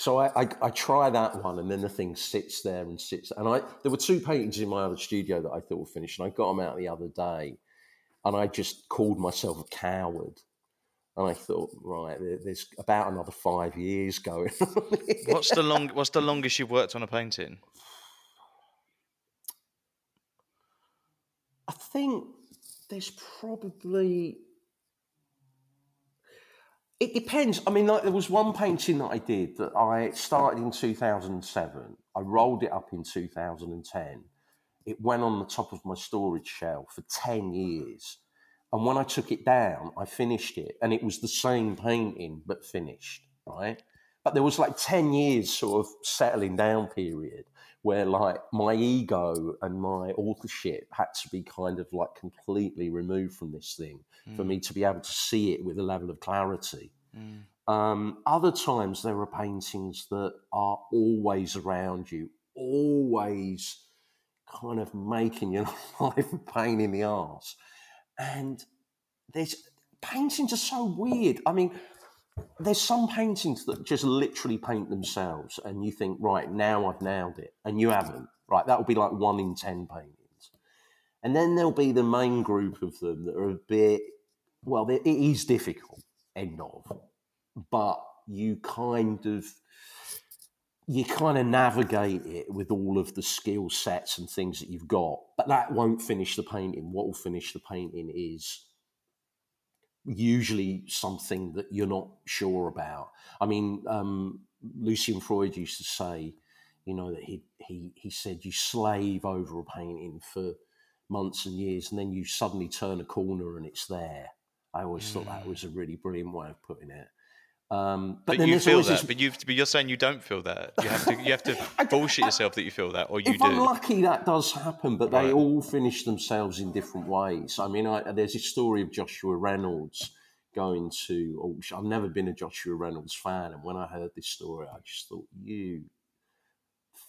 So I, I, I, try that one, and then the thing sits there and sits. And I there were two paintings in my other studio that I thought were finished, and I got them out the other day, and I just called myself a coward. And I thought, right, there's about another five years going. *laughs* what's the long? What's the longest you've worked on a painting? I think there's probably it depends. I mean, like, there was one painting that I did that I started in 2007. I rolled it up in 2010. It went on the top of my storage shelf for 10 years. And when I took it down, I finished it. And it was the same painting, but finished, right? But there was like 10 years sort of settling down period where like my ego and my authorship had to be kind of like completely removed from this thing mm. for me to be able to see it with a level of clarity. Mm. Um, other times there are paintings that are always around you, always kind of making your *laughs* life a pain in the ass. And there's paintings are so weird. I mean, there's some paintings that just literally paint themselves, and you think, right, now I've nailed it, and you haven't. Right, that will be like one in ten paintings. And then there'll be the main group of them that are a bit, well, it is difficult, end of. But you kind of, you kind of navigate it with all of the skill sets and things that you've got. But that won't finish the painting. What will finish the painting is usually something that you're not sure about. I mean, um, Lucian Freud used to say, you know, that he he he said you slave over a painting for months and years, and then you suddenly turn a corner and it's there. I always mm. thought that mm. was a really brilliant way of putting it. Um, but, but you feel that. This... But, you but you're saying you don't feel that. You have to. You have to *laughs* bullshit yourself that you feel that, or you if do. I'm lucky, that does happen. But right. they all finish themselves in different ways. I mean, I, there's a story of Joshua Reynolds going to. Oh, I've never been a Joshua Reynolds fan, and when I heard this story, I just thought, you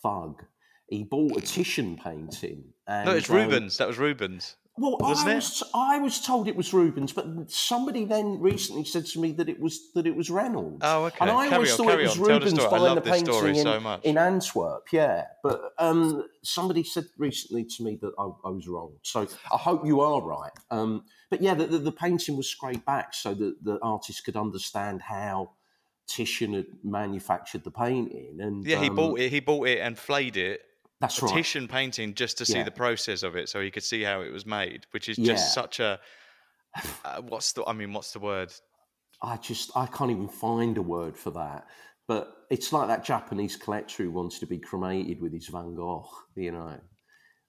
thug. He bought a Titian painting. And, no, it's um, Rubens. That was Rubens. Well, Wasn't I was, I was told it was Rubens, but somebody then recently said to me that it was that it was Reynolds. Oh, okay. And I carry always on, thought it was on. Rubens the buying the painting in, so in, Antwerp. Yeah, but um, somebody said recently to me that I, I, was wrong. So I hope you are right. Um, but yeah, the, the, the, painting was scraped back so that the artist could understand how Titian had manufactured the painting. And yeah, he um, bought it. He bought it and flayed it that's a right. Titian painting just to see yeah. the process of it, so he could see how it was made, which is just yeah. such a uh, what's the I mean, what's the word? I just I can't even find a word for that. But it's like that Japanese collector who wants to be cremated with his Van Gogh, you know.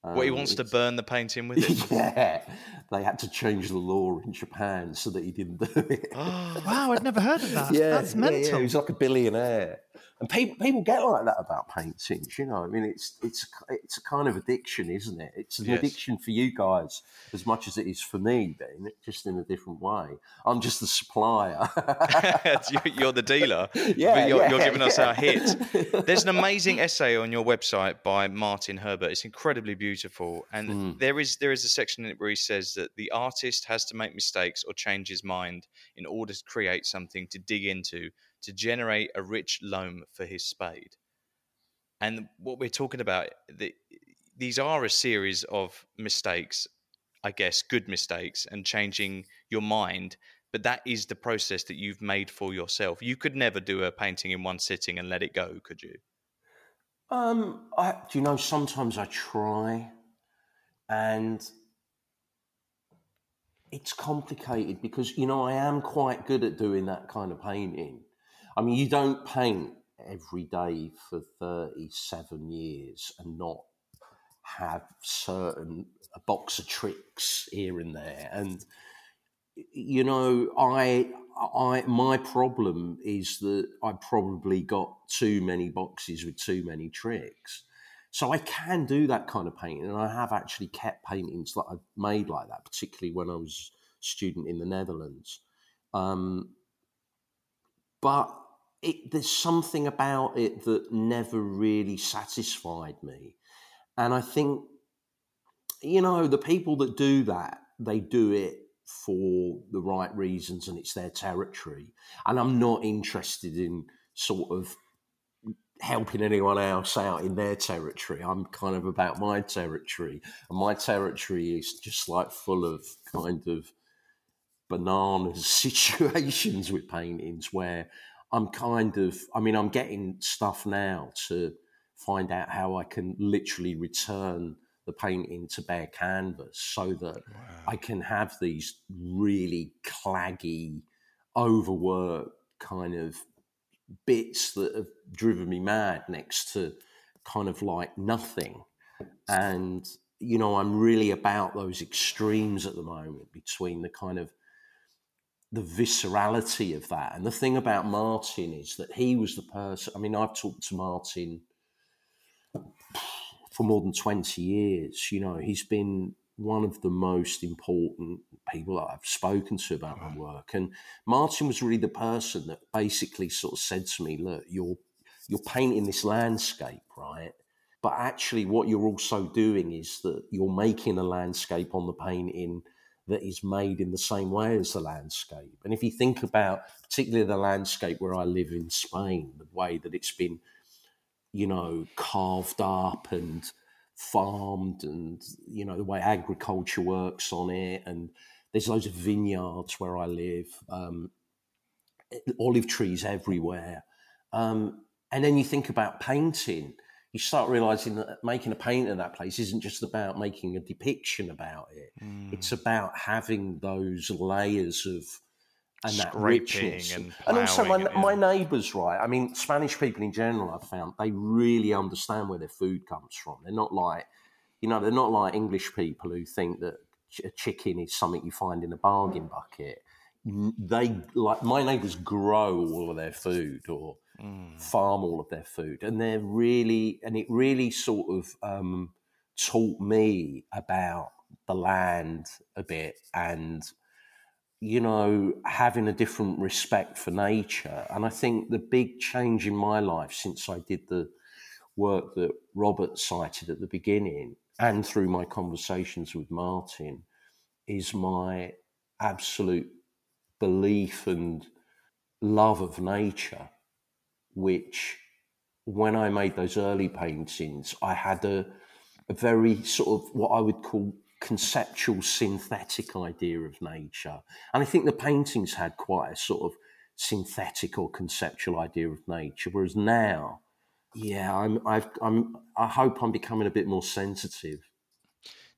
Um, what he wants to burn the painting with it. *laughs* Yeah, they had to change the law in Japan so that he didn't do it. *gasps* *laughs* wow, I'd never heard of that. Yeah, that's mental. Yeah, yeah. He was like a billionaire, and people people get like that about paintings. You know, I mean, it's it's it's a kind of addiction, isn't it? It's an yes. addiction for you guys as much as it is for me, Ben, just in a different way. I'm just the supplier. *laughs* you're the dealer. *laughs* Yeah, you're, yeah, you're giving us our hit. *laughs* There's an amazing essay on your website by Martin Herbert. It's incredibly beautiful, and mm. there is there is a section in it where he says that the artist has to make mistakes or change his mind in order to create something to dig into to generate a rich loam for his spade. And what we're talking about, the, these are a series of mistakes, I guess, good mistakes, and changing your mind. But that is the process that you've made for yourself. You could never do a painting in one sitting and let it go, could you? Um, I, do you know? Sometimes I try, and it's complicated because you know I am quite good at doing that kind of painting, I mean, you don't paint every day for 37 years and not have certain a box of tricks here and there. And you know i i my problem is that i probably got too many boxes with too many tricks. So i can do that kind of painting and i have actually kept paintings that i've made like that particularly when i was a student in the netherlands. Um, but it, there's something about it that never really satisfied me. And I think, you know, the people that do that, they do it for the right reasons and it's their territory. And I'm not interested in sort of helping anyone else out in their territory. I'm kind of about my territory. And my territory is just like full of kind of bananas *laughs* situations with paintings where I'm kind of, I mean, I'm getting stuff now to find out how I can literally return the painting to bare canvas so that wow. I can have these really claggy, overworked kind of bits that have driven me mad next to kind of like nothing. And, you know, I'm really about those extremes at the moment between the kind of the viscerality of that. And the thing about Martin is that he was the person. I mean, I've talked to Martin for more than 20 years. You know, he's been one of the most important people that I've spoken to about my work. And Martin was really the person that basically sort of said to me, look, you're you're painting this landscape, right? But actually what you're also doing is that you're making a landscape on the painting that is made in the same way as the landscape. And if you think about particularly the landscape where I live in Spain, the way that it's been, you know, carved up and farmed and, you know, the way agriculture works on it. And there's loads of vineyards where I live, um, olive trees everywhere. Um, and then you think about painting you start realizing that making a painting in that place isn't just about making a depiction about it. Mm. It's about having those layers of and that richness. And, and also, my, and, my neighbours, right? I mean, Spanish people in general, I've found they really understand where their food comes from. They're not like, you know, they're not like English people who think that a chicken is something you find in a bargain bucket. They like my neighbours grow all of their food, or mm. farm all of their food, and they're really and it really sort of um, taught me about the land a bit and you know having a different respect for nature and i think the big change in my life since i did the work that robert cited at the beginning and through my conversations with martin is my absolute belief and love of nature which when I made those early paintings, I had a, a very sort of what I would call conceptual synthetic idea of nature. And I think the paintings had quite a sort of synthetic or conceptual idea of nature. Whereas now, yeah, I'm, I've, I'm, I hope I'm becoming a bit more sensitive.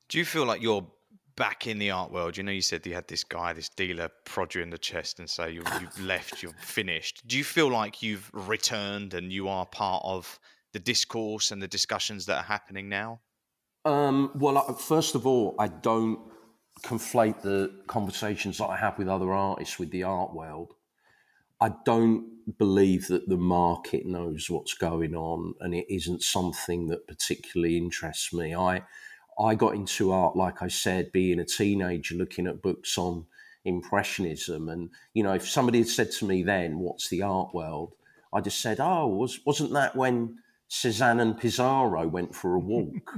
Do you feel like you're back in the art world, you know, you said you had this guy, this dealer, prod you in the chest and say you, have *sighs* left, you're finished. Do you feel like you've returned and you are part of the discourse and the discussions that are happening now? Um, well, first of all, I don't conflate the conversations that I have with other artists with the art world. I don't believe that the market knows what's going on, and it isn't something that particularly interests me. I I got into art, like I said, being a teenager, looking at books on impressionism, and you know, if somebody had said to me then, "What's the art world?" I just said, "Oh, was wasn't that when?" Cezanne and Pissarro went for a walk.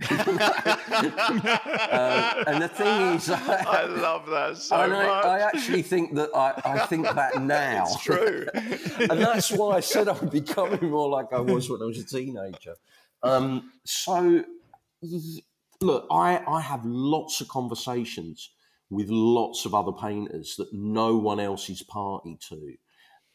*laughs* uh, and the thing is, I, I love that so and much. I, I actually think that I, I think that *laughs* now. It's true. *laughs* and that's why I said I'm becoming more like I was when I was a teenager. Um, so, look, I, I have lots of conversations with lots of other painters that no one else is party to.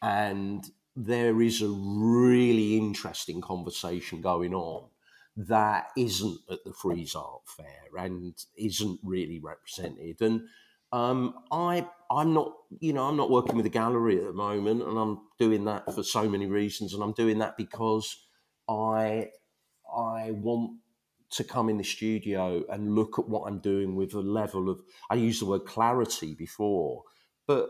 And there is a really interesting conversation going on that isn't at the Frieze Art Fair and isn't really represented. And um, I, I'm not, you know, I'm not working with a gallery at the moment, and I'm doing that for so many reasons. And I'm doing that because I, I want to come in the studio and look at what I'm doing with a level of, I used the word clarity before, but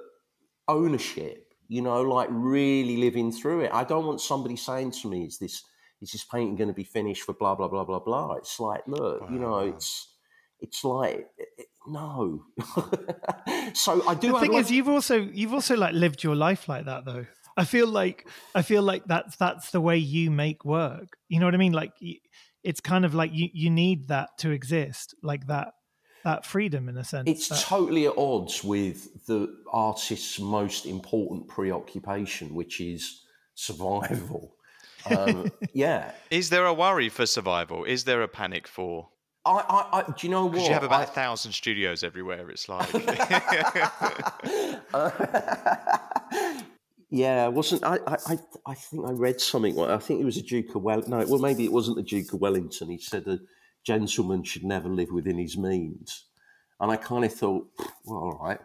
ownership you know, like really living through it. I don't want somebody saying to me, "Is this is this painting going to be finished for blah blah blah blah blah?" It's like, look, wow. you know, it's it's like it, no. *laughs* so I do. The thing like, is, you've also you've also like lived your life like that, though. I feel like I feel like that's that's the way you make work. You know what I mean? Like it's kind of like you you need that to exist, like that that freedom in a sense. It's that... totally at odds with the artist's most important preoccupation, which is survival. *laughs* Um, yeah. Is there a worry for survival? Is there a panic for? I, I, I do you know what? you have about I, a thousand studios everywhere. It's like. uh, *laughs* *laughs* yeah, wasn't I, I? I think I read something. I think it was a Duke of Wellington. No, well, maybe it wasn't the Duke of Wellington. He said a gentleman should never live within his means. And I kind of thought, well, all right.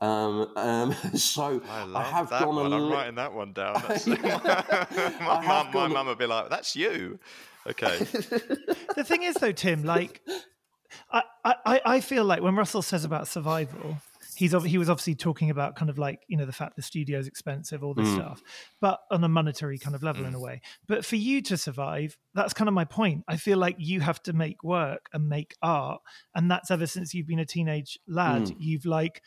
Um, um, *laughs* so I, I have that gone one. a I'm writing that one down. *laughs* *laughs* my mum, my mum would be like, "That's you." Okay. the thing is, though, Tim, like, I, I, I feel like when Russell says about survival, he's he was obviously talking about kind of like you know the fact the studio is expensive, all this mm. stuff, but on a monetary kind of level mm. in a way. But for you to survive, that's kind of my point. I feel like you have to make work and make art, and that's ever since you've been a teenage lad. Mm. You've like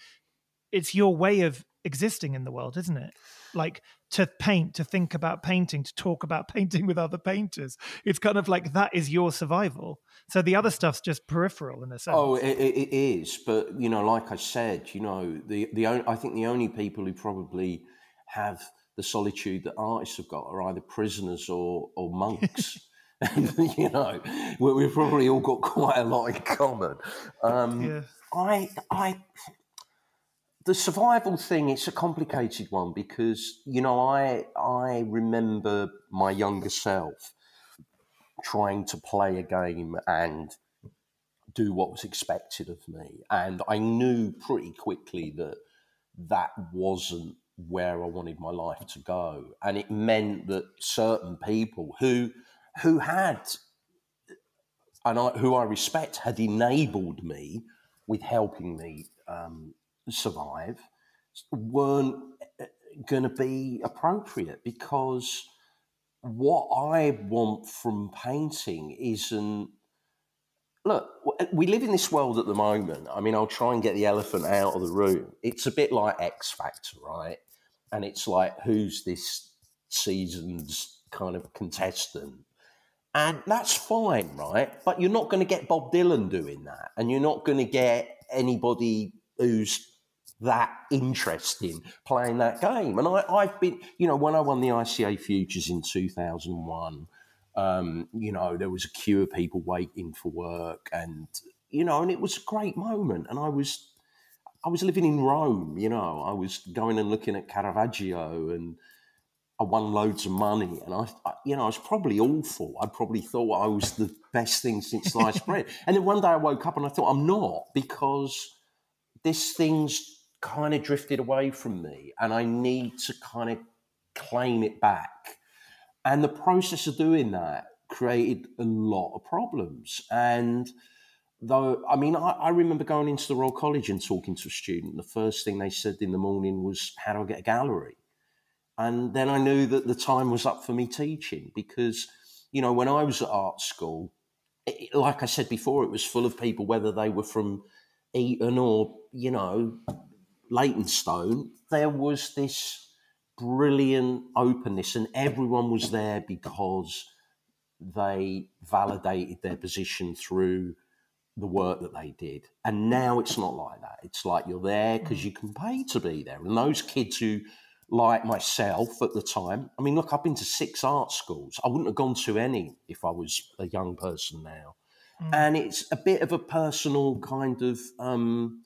it's your way of existing in the world, isn't it? Like to paint, to think about painting, to talk about *laughs* painting with other painters. It's kind of like that is your survival. So the other stuff's just peripheral in a sense. Oh, it, it is. But you know, like I said, you know, the the only, I think the only people who probably have the solitude that artists have got are either prisoners or or monks. *laughs* *laughs* you know, we've probably all got quite a lot in common. Um, yeah. I I the survival thing it's a complicated one because you know i i remember my younger self trying to play a game and do what was expected of me. And i knew pretty quickly that that wasn't where i wanted my life to go. And it meant that certain people who who had and I, who i respect had enabled me with helping me um, survive weren't eh, going to be appropriate because what I want from painting isn't. Look, we live in this world at the moment. I mean, I'll try and get the elephant out of the room. It's a bit like X Factor, right? And it's like, who's this season's kind of contestant? And that's fine, right? But you're not going to get Bob Dylan doing that. And you're not going to get anybody who's that interesting playing that game. And I, I've been, you know, when I won the ICA Futures in 2001, um, you know, there was a queue of people waiting for work and, you know, and it was a great moment. And I was, I was living in Rome, you know, I was going and looking at Caravaggio and I won loads of money. And I, I you know, I was probably awful. I probably thought I was the best thing since sliced bread. *laughs* And then one day I woke up and I thought, I'm not because this thing's kind of drifted away from me and I need to kind of claim it back. And the process of doing that created a lot of problems. And though, I mean, I, I, remember going into the Royal College and talking to a student. The first thing they said in the morning was, How do I get a gallery? And then I knew that the time was up for me teaching because, you know, when I was at art school, it, like I said before, it was full of people, whether they were from Eton or, you know, Leytonstone. There was this brilliant openness, and everyone was there because they validated their position through the work that they did. And now it's not like that. It's like you're there because you can pay to be there. And those kids who like myself at the time. I mean, look, I've been to six art schools. I wouldn't have gone to any if I was a young person now. Mm. And it's a bit of a personal kind of um,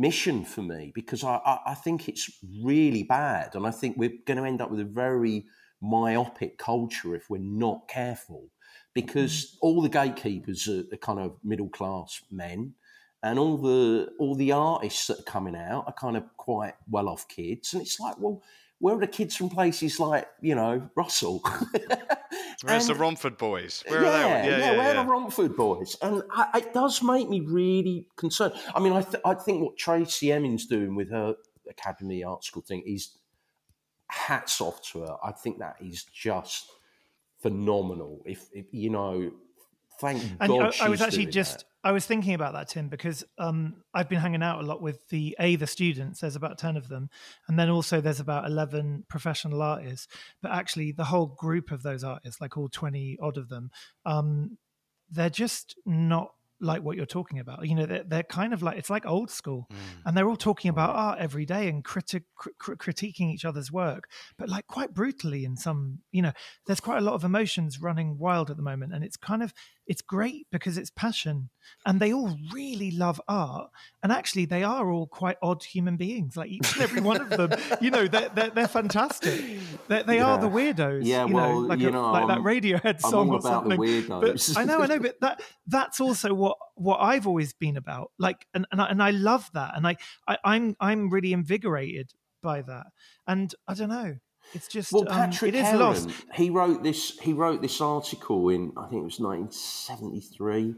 mission for me because I, I, I, think it's really bad. And I think we're going to end up with a very myopic culture if we're not careful because mm. all the gatekeepers are, are kind of middle class men and all the all the artists that are coming out are kind of quite well off kids and it's like well where are the kids from places like you know Russell? *laughs* Where's the Romford boys? Where yeah, are they? Yeah, yeah, yeah where yeah. are the Romford boys? And I, it does make me really concerned. I mean, I th- I think what Tracey Emin's doing with her Academy Art School thing is hats off to her. I think that is just phenomenal. If, if you know, thank and uh, God. I, I was actually just. That. I was thinking about that, Tim, because um, I've been hanging out a lot with the A, the students, there's about 10 of them. And then also there's about 11 professional artists. But actually, the whole group of those artists, like all 20 odd of them, um, they're just not like what you're talking about. You know, they're, they're kind of like it's like old school, mm. and they're all talking about art every day and criti- cr- critiquing each other's work, but like quite brutally in some. You know, there's quite a lot of emotions running wild at the moment, and it's kind of it's great because it's passion, and they all really love art, and actually they are all quite odd human beings, like each and every one of them. You know, they're they're, they're fantastic. They're, they yeah. are the weirdos. Yeah, you well, know, like, you a, know, like that Radiohead song or something. But I know, I know, *laughs* but that that's also what what I've always been about. Like, and and I, and I love that, and I, I I'm I'm really invigorated by that, and I don't know. It's just well, um, Patrick um, it is Heron, lost. He wrote this. He wrote this article in I think it was 1973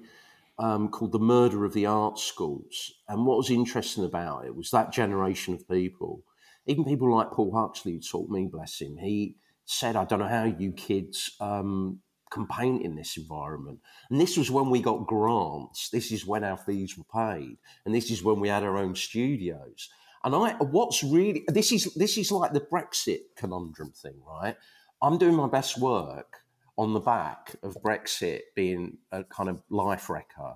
um, called "The Murder of the Art Schools." And what was interesting about it was that generation of people, even people like Paul Huxley, who taught me, bless him. He said, "I don't know how you kids um, can paint in this environment." And this was when we got grants. This is when our fees were paid, and this is when we had our own studios. And I, what's really this is this is like the Brexit conundrum thing, right? I'm doing my best work on the back of Brexit being a kind of life wrecker,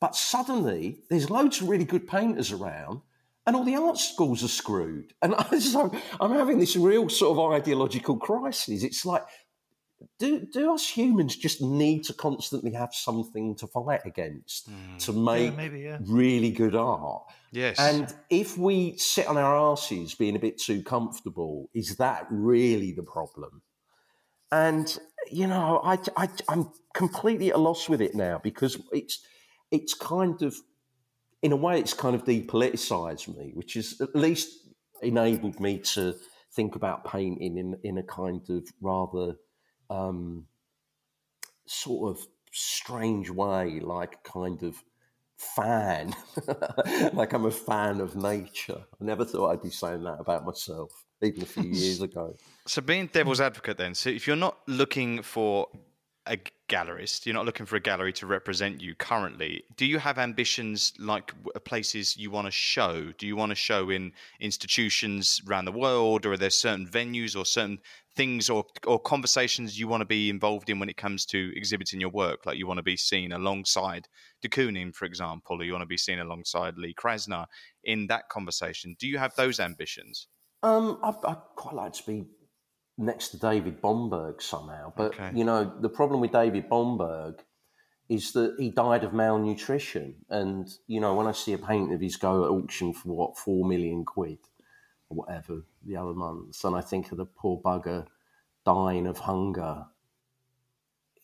but suddenly there's loads of really good painters around, and all the art schools are screwed. And *laughs* I, so I'm having this real sort of ideological crisis. It's like do do us humans just need to constantly have something to fight against mm. to make yeah, maybe, yeah. really good art? Yes. And if we sit on our asses being a bit too comfortable, is that really the problem? And you know, I, I I'm completely at a loss with it now because it's it's kind of in a way it's kind of depoliticized me, which has at least enabled me to think about painting in in a kind of rather um, sort of strange way, like kind of fan, *laughs* like I'm a fan of nature. I never thought I'd be saying that about myself, even a few *laughs* years ago. So, being devil's advocate, then, so if you're not looking for a gallerist, you're not looking for a gallery to represent you currently. Do you have ambitions like places you want to show? Do you want to show in institutions around the world, or are there certain venues or certain things or or conversations you want to be involved in when it comes to exhibiting your work? Like you want to be seen alongside de Kooning, for example, or you want to be seen alongside Lee Krasner in that conversation. Do you have those ambitions? Um, I'd, I'd quite like to be next to David Bomberg somehow, but okay. you know the problem with David Bomberg is that he died of malnutrition, and you know when I see a painting of his go at auction for what four million quid or whatever the other months, and I think of the poor bugger dying of hunger.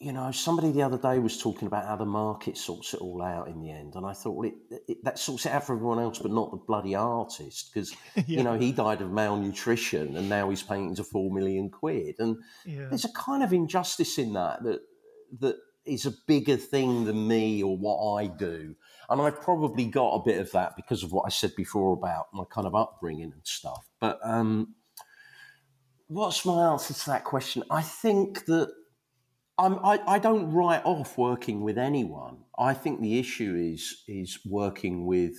You know, somebody the other day was talking about how the market sorts it all out in the end, and I thought, well, it, it, that sorts it out for everyone else, but not the bloody artist, because *laughs* yeah. you know he died of malnutrition, and now he's painting to four million quid, and yeah. there's a kind of injustice in that that that is a bigger thing than me or what I do. And I've probably got a bit of that because of what I said before about my kind of upbringing and stuff. But um, what's my answer to that question? I think that I'm, I, I don't write off working with anyone. I think the issue is is working with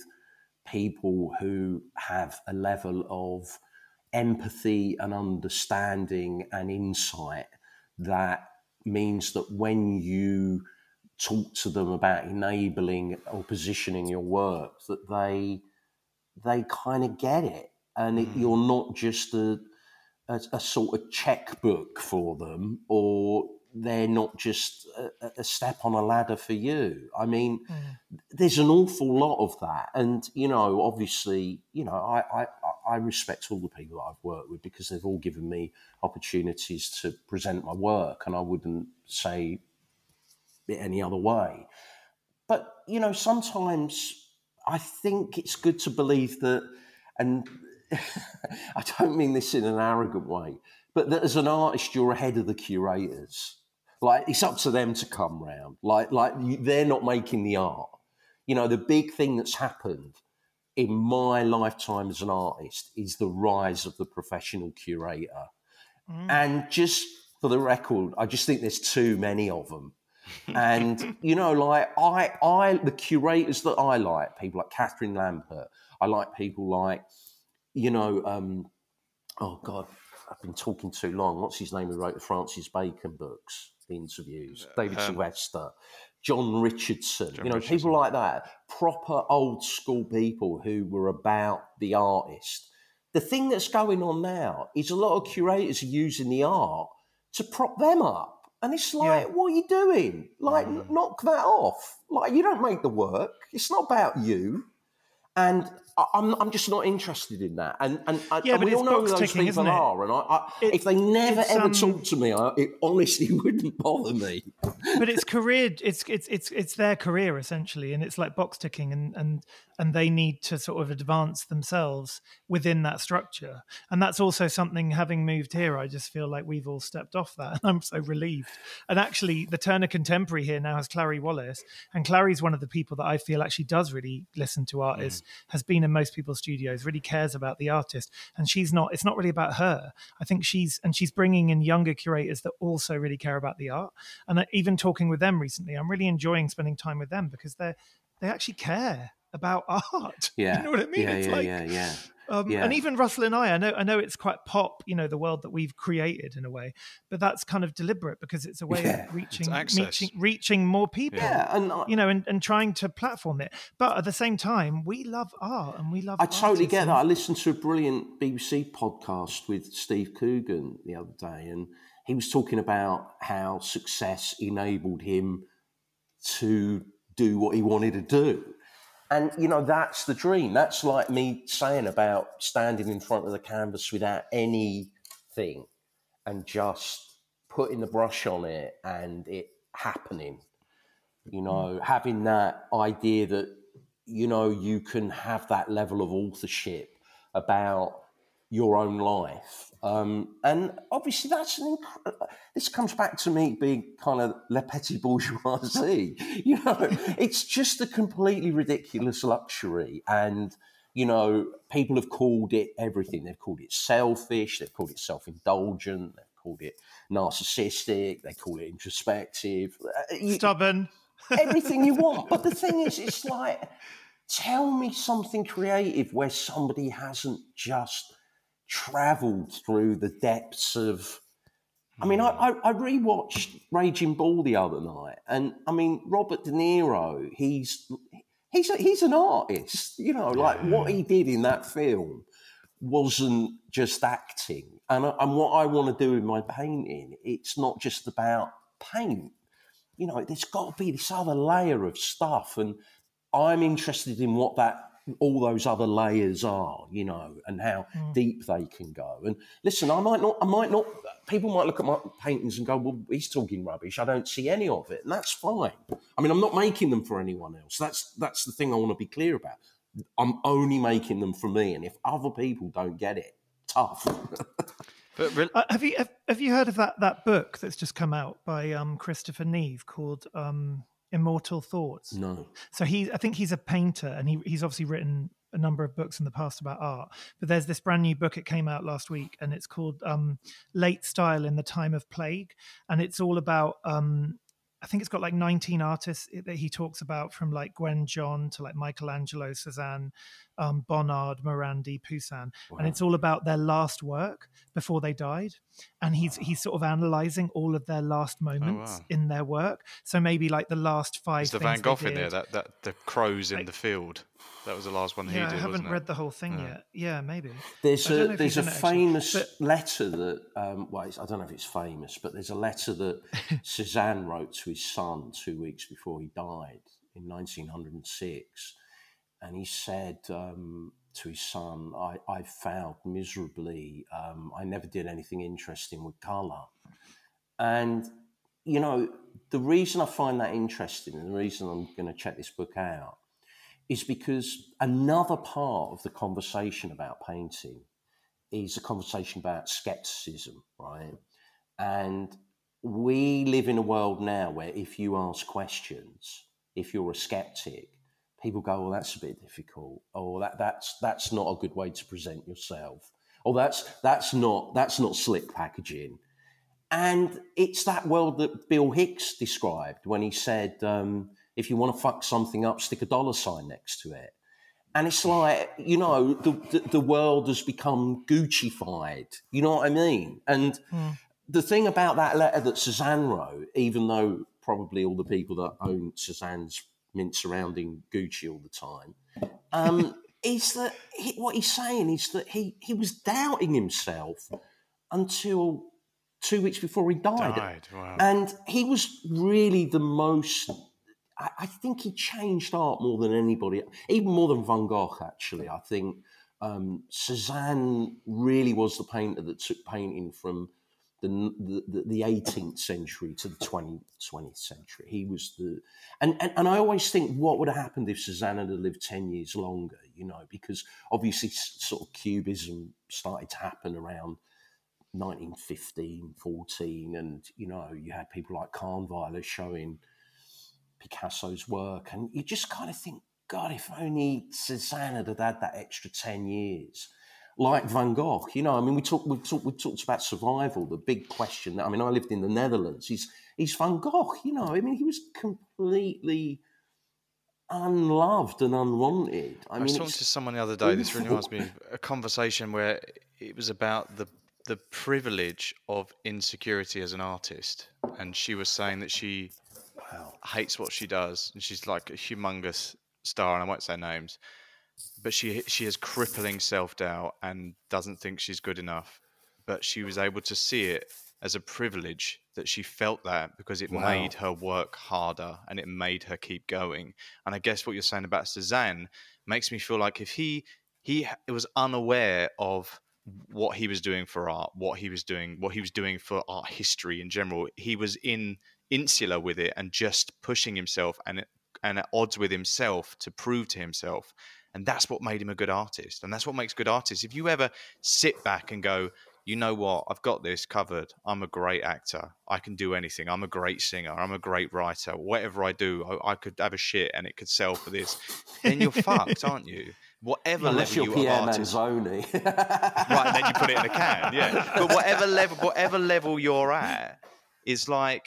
people who have a level of empathy and understanding and insight that means that when you talk to them about enabling or positioning your work that they they kind of get it and it, mm. you're not just a, a, a sort of checkbook for them or they're not just a, a, step on a ladder for you. I mean, mm. there's an awful lot of that, and you know, obviously, you know, I, I I respect all the people that I've worked with because they've all given me opportunities to present my work, and I wouldn't say it any other way. But you know, sometimes I think it's good to believe that, and *laughs* I don't mean this in an arrogant way, but that as an artist, you're ahead of the curators. Like it's up to them to come round. Like like they're not making the art. You know, the big thing that's happened in my lifetime as an artist is the rise of the professional curator. Mm. And just for the record, I just think there's too many of them. and *laughs* you know, like I, I, the curators that I like, people like Catherine Lampert. I like people like, you know, um, oh God, I've been talking too long. What's his name? Who wrote the Francis Bacon books? The interviews. David um, Sylvester. John Richardson, John you know, Richardson. people like that, proper old school people who were about the artist. The thing that's going on now is a lot of curators are using the art to prop them up. And it's like, yeah. what are you doing? Like, mm. knock that off. Like, you don't make the work. It's not about you. And I'm, I'm just not interested in that. And and, yeah, and we all know who those ticking, people are. And I, I it, if they never ever um, talk to me, I, it honestly *laughs* wouldn't bother me. but it's *laughs* career. It's it's it's it's their career essentially, and it's like box ticking, and and and they need to sort of advance themselves within that structure. And that's also something. Having moved here, I just feel like we've all stepped off that, and I'm so relieved. And actually, the Turner Contemporary here now has Clarrie Wallis, and Clarrie's one of the people that I feel actually does really listen to artists. Mm. Has been in most people's studios, really cares about the artist. And she's not, it's not really about her. I think she's, and she's bringing in younger curators that also really care about the art. And even talking with them recently, I'm really enjoying spending time with them because they're, they actually care about *laughs* art. Yeah. You know what I mean? Yeah, it's yeah, like, yeah, yeah. Um, yeah. And even Russell and I, I know, I know it's quite pop, you know, the world that we've created in a way, but that's kind of deliberate because it's a way yeah. of reaching, reaching, reaching more people. Yeah, and I, you know, and, and trying to platform it. But at the same time, we love art and we love. I totally get that. I listened to a brilliant BBC podcast with Steve Coogan the other day, and he was talking about how success enabled him to do what he wanted to do and, you know, that's the dream. That's like me saying about standing in front of the canvas without anything and just putting the brush on it and it happening. You know, mm. having that idea that, you know, you can have that level of authorship about your own life. Um, and obviously, that's an inc- this comes back to me being kind of le petit bourgeoisie. *laughs* you know, it's just a completely ridiculous luxury. And, you know, people have called it everything. They've called it selfish, they've called it self indulgent, they've called it narcissistic, they call it introspective. Uh, Stubborn. *laughs* everything you want. But the thing is, it's like, tell me something creative where somebody hasn't just traveled through the depths of. I mean, I, hmm. I, I rewatched Raging Bull the other night, and I mean, Robert De Niro, he's he's a, he's an artist, you know, like what he did in that film wasn't just acting. And, and what I want to do in my painting, it's not just about paint. You know, there's got to be this other layer of stuff, and I'm interested in what that all those other layers are, you know, and how mm. deep they can go. And listen, I might not, I might not, people might look at my paintings and go, well, he's talking rubbish. I don't see any of it. And that's fine. I mean, I'm not making them for anyone else. That's, that's the thing I want to be clear about. I'm only making them for me. And if other people don't get it, tough. *laughs* but re- uh, have you have, have, you heard of that that book that's just come out by um, Christopher Neve called um, Immortal Thoughts. No. So he, I think he's a painter, and he, he's obviously written a number of books in the past about art, but there's this brand new book. It came out last week, and it's called um, "Late Style in the Time of Plague," and it's all about um, I think it's got like 19 artists that he talks about from like Gwen John to like Michelangelo, Cezanne, um, Bonnard, Morandi, Poussin. Wow. And it's all about their last work before they died. And he's wow. he's sort of analyzing all of their last oh, moments oh, wow. in their work. So maybe like the last five. Is the Van Gogh in there? That, that the crows in like, the field. That was the last one yeah, he did. I haven't read the whole thing yeah. yet. Yeah, maybe. There's a there's a famous actually, but... letter that um, well, I don't know if it's famous, but there's a letter that *laughs* Cezanne wrote to his son two weeks before he died in 1906, and he said um, to his son, "I, I failed miserably. Um, I never did anything interesting with colour," and you know the reason I find that interesting, and the reason I'm going to check this book out is because another part of the conversation about painting is a conversation about skepticism, right? And we live in a world now where if you ask questions, if you're a skeptic, people go, "Well, that's a bit difficult," or "That that's that's not a good way to present yourself," or "That's that's not that's not slick packaging." And it's that world that Bill Hicks described when he said, um, if you want to fuck something up, stick a dollar sign next to it. And it's like, you know, the, the, the world has become Gucci-fied. You know what I mean? And mm. the thing about that letter that Cezanne wrote, even though probably all the people that own Cezanne's mint surrounding Gucci all the time, um, *laughs* is that he, what he's saying is that he, he was doubting himself until two weeks before he died. died. Wow. And he was really the most I, I, think he changed art more than anybody, even more than Van Gogh. Actually, I think um, Cezanne really was the painter that took painting from the, the, the 18th century to the 20th, 20th century. He was the, and, and, and I always think what would have happened if Cezanne had lived 10 years longer, you know, because obviously sort of cubism started to happen around 1915, 14, and, you know, you had people like Kahnweiler showing Picasso's work, and you just kind of think, God, if only Cezanne had had that extra ten years, like Van Gogh. You know, I mean, we talked we talked we talked about survival. The big question. I mean, I lived in the Netherlands. He's he's Van Gogh. You know, I mean, he was completely unloved and unwanted. I, I was talking to someone the other day. This really reminds me of a conversation where it was about the the privilege of insecurity as an artist, and she was saying that she wow. hates what she does, and she's like a humongous star, and I won't say names, but she she has crippling self doubt and doesn't think she's good enough. But she was able to see it as a privilege that she felt that because it wow. made her work harder and it made her keep going. And I guess what you're saying about Cezanne makes me feel like if he he was unaware of what he was doing for art, what he was doing, what he was doing for art history in general. He was in insular with it and just pushing himself and and at odds with himself to prove to himself. And that's what made him a good artist. And that's what makes good artists. If you ever sit back and go, you know what, I've got this covered. I'm a great actor. I can do anything. I'm a great singer. I'm a great writer. Whatever I do, I, I could have a shit and it could sell for this. then you're fucked, *laughs* aren't you? Whatever Unless level you are artist, Manzoni. *laughs* right? And then you put it in a can, yeah. But whatever level, whatever level you're at, is like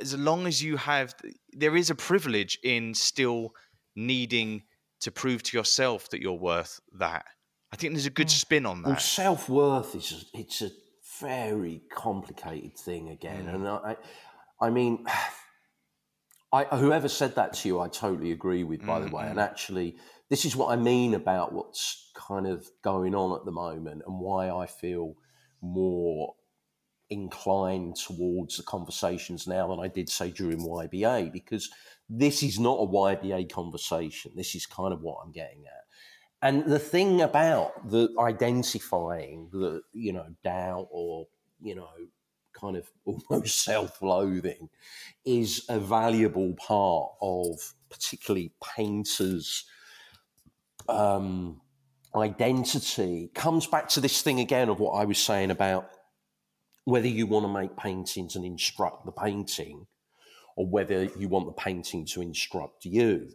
as long as you have, there is a privilege in still needing to prove to yourself that you're worth that. I think there's a good spin on that. Well, self worth is it's a very complicated thing again, mm. and I, I mean, *sighs* I, whoever said that to you, I totally agree with. By mm-hmm. the way, and actually, this is what I mean about what's kind of going on at the moment, and why I feel more inclined towards the conversations now than I did say during YBA because this is not a YBA conversation. This is kind of what I'm getting at. And the thing about the identifying the, you know, doubt or, you know, kind of *laughs* almost self-loathing is a valuable part of particularly painters' um, identity. Comes back to this thing again of what I was saying about whether you want to make paintings and instruct the painting or whether you want the painting to instruct you.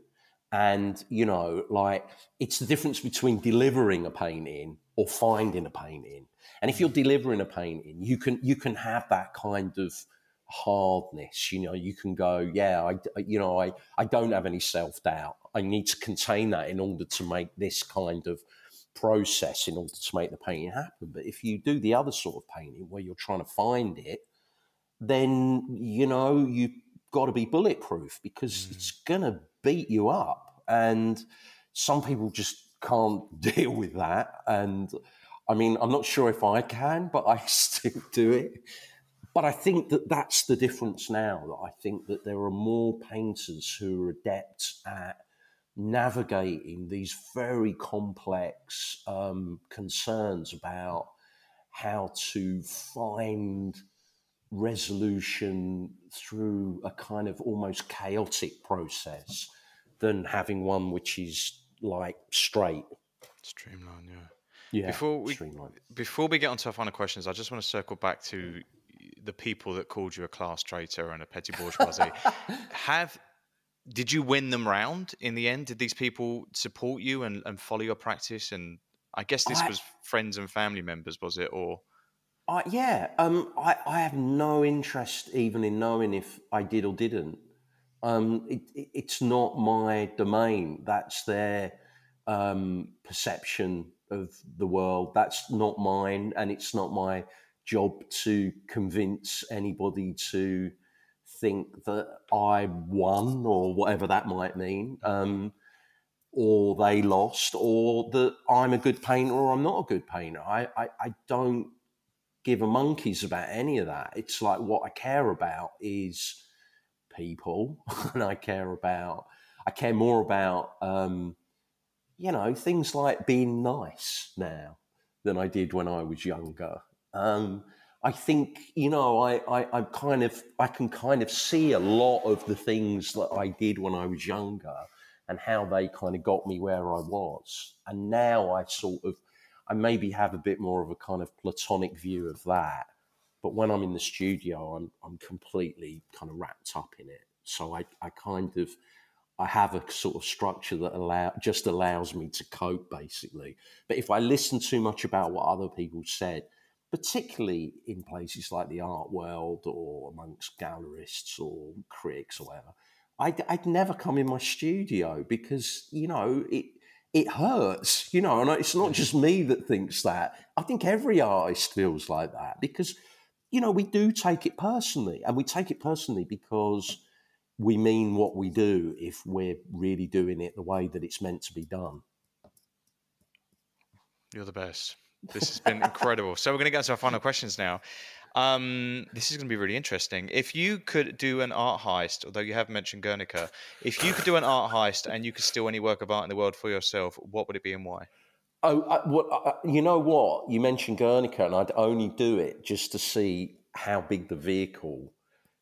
And, you know, like it's the difference between delivering a painting or finding a painting. And if you're delivering a painting, you can you can have that kind of hardness. You know, you can go, yeah, I, you know, I, I don't have any self doubt. I need to contain that in order to make this kind of process in order to make the painting happen. But if you do the other sort of painting where you're trying to find it, then you know you've got to be bulletproof because mm. it's going to beat you up. And some people just can't *laughs* deal with that. And I mean, I'm not sure if I can, but I *laughs* still do it. But I think that that's the difference now. That I think that there are more painters who are adept at navigating these very complex um, concerns about how to find resolution through a kind of almost chaotic process than having one which is like straight. Streamline, yeah. Yeah. Before we streamline. before we get on to our final questions, I just want to circle back to the people that called you a class traitor and a petty bourgeoisie. *laughs* Have did you win them round in the end? Did these people support you and, and follow your practice? And I guess this I, was friends and family members, was it? Or uh, yeah, um, I, I have no interest even in knowing if I did or didn't. Um, it, it, it's not my domain. That's their um, perception of the world. That's not mine, and it's not my job to convince anybody to think that I won or whatever that might mean, um, or they lost, or that I'm a good painter or I'm not a good painter. I, I, I don't give a monkeys about any of that. It's like what I care about is people, *laughs* and I care about, I care more about, um, you know, things like being nice now than I did when I was younger. Um, I think you know I, I I kind of I can kind of see a lot of the things that I did when I was younger and how they kind of got me where I was, and now I sort of I maybe have a bit more of a kind of platonic view of that. But when I'm in the studio, I'm I'm completely kind of wrapped up in it. So I I kind of I have a sort of structure that allow just allows me to cope basically. But if I listen too much about what other people said particularly in places like the art world or amongst gallerists or critics or whatever, I'd, I'd never come in my studio because, you know, it, it hurts, you know, and it's not just me that thinks that. I think every artist feels like that because, you know, we do take it personally, and we take it personally because we mean what we do if we're really doing it the way that it's meant to be done. You're the best. This has been incredible. So we're going to get to our final questions now. Um, this is going to be really interesting. If you could do an art heist, although you have mentioned Guernica, if you could do an art heist and you could steal any work of art in the world for yourself, what would it be and why? Oh, I, well, I, you know what? You mentioned Guernica, and I'd only do it just to see how big the vehicle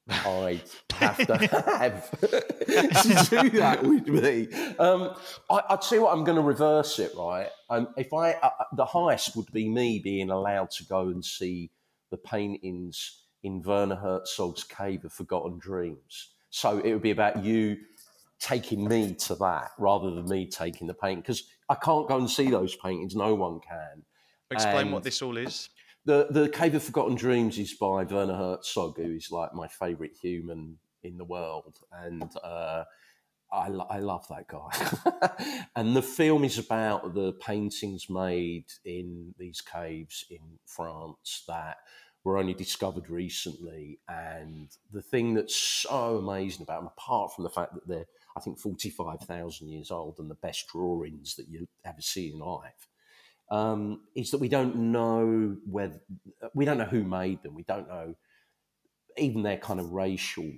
I'd *laughs* have to have *laughs* to do that with me. Um, I, would say what I'm going to reverse it, right? Um, if I uh, uh, the highest would be me being allowed to go and see the paintings in Werner Herzog's Cave of Forgotten Dreams. So it would be about you taking me to that rather than me taking the painting because I can't go and see those paintings. No one can. Explain and, what this all is. The the Cave of Forgotten Dreams is by Werner Herzog, who is like my favourite human in the world, and uh, I, I love that guy. *laughs* and the film is about the paintings made in these caves in France that were only discovered recently. And the thing that's so amazing about them, apart from the fact that they're, I think, 45,000 years old and the best drawings that you ever see in life, um, is that we don't know whether we don't know who made them. We don't know even their kind of racial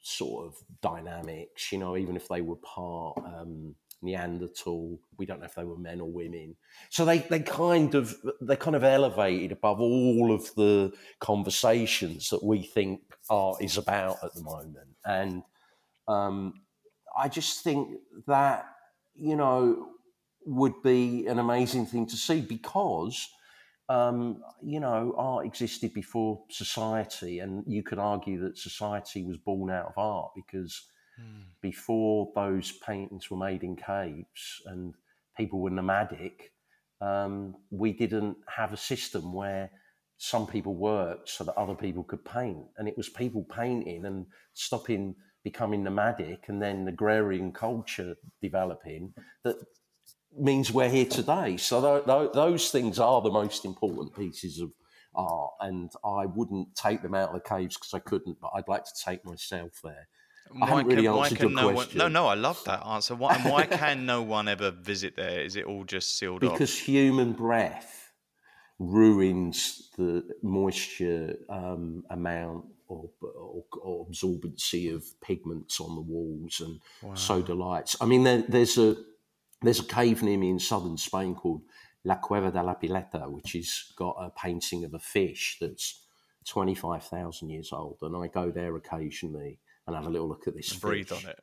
sort of dynamics. You know, even if they were part um, Neanderthal, we don't know if they were men or women. So they they kind of they kind of elevated above all of the conversations that we think art is about at the moment. And um, I just think that you know would be an amazing thing to see because um, you know art existed before society, and you could argue that society was born out of art because before those paintings were made in caves and people were nomadic, um, we didn't have a system where some people worked so that other people could paint. And it was people painting and stopping becoming nomadic and then agrarian culture developing that means we're here today. So th- th- those things are the most important pieces of art. And I wouldn't take them out of the caves because I couldn't, but I'd like to take myself there. I haven't really can, why answered can your no question. one? No, no, I love that answer. Why, and why can no one ever visit there? Is it all just sealed off? because human breath ruins the moisture um, amount or, or, or absorbency of pigments on the walls and soda lights. I mean, there, there's a there's a cave near me in southern Spain called La Cueva de la Pileta, which has got a painting of a fish that's twenty five thousand years old, and I go there occasionally and have a little look at this. breathe on it.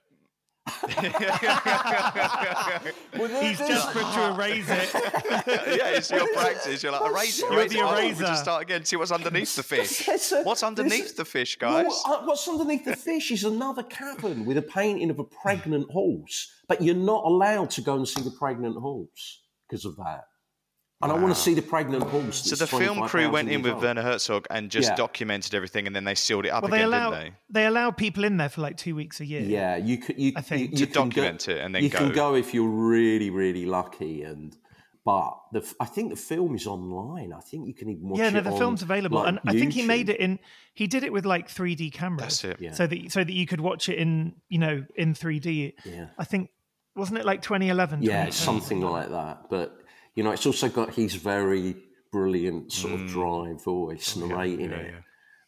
He's desperate to erase it. *laughs* yeah, it's your practice. You're like erase it, You're erase the it. Oh, we eraser. just start again. See what's underneath the fish. *laughs* There's a- What's there's a- underneath the fish, guys? Well, uh, what's underneath the fish is another cavern with a painting of a pregnant horse, but you're not allowed to go and see the pregnant horse because of that. And I want to see the pregnant horse. So the film crew went in with old. Werner Herzog and just Yeah. documented everything, and then they sealed it up Well, they again, allow didn't they allow people in there for like two weeks a year. Yeah, you could. You, I think. you, you To document go, it and then you can go. go if you're really, really lucky. And but the f- I think the film is online. I think you can even watch it online. yeah, no, it the on, film's available, like, and I think he made it in. He did it with like 3D cameras, That's it. Yeah. so that so that you could watch it in you know in 3D. Yeah. I think wasn't it like 2011? Yeah, something like that. But you know, it's also got his very brilliant sort of mm. dry voice oh, narrating yeah, it.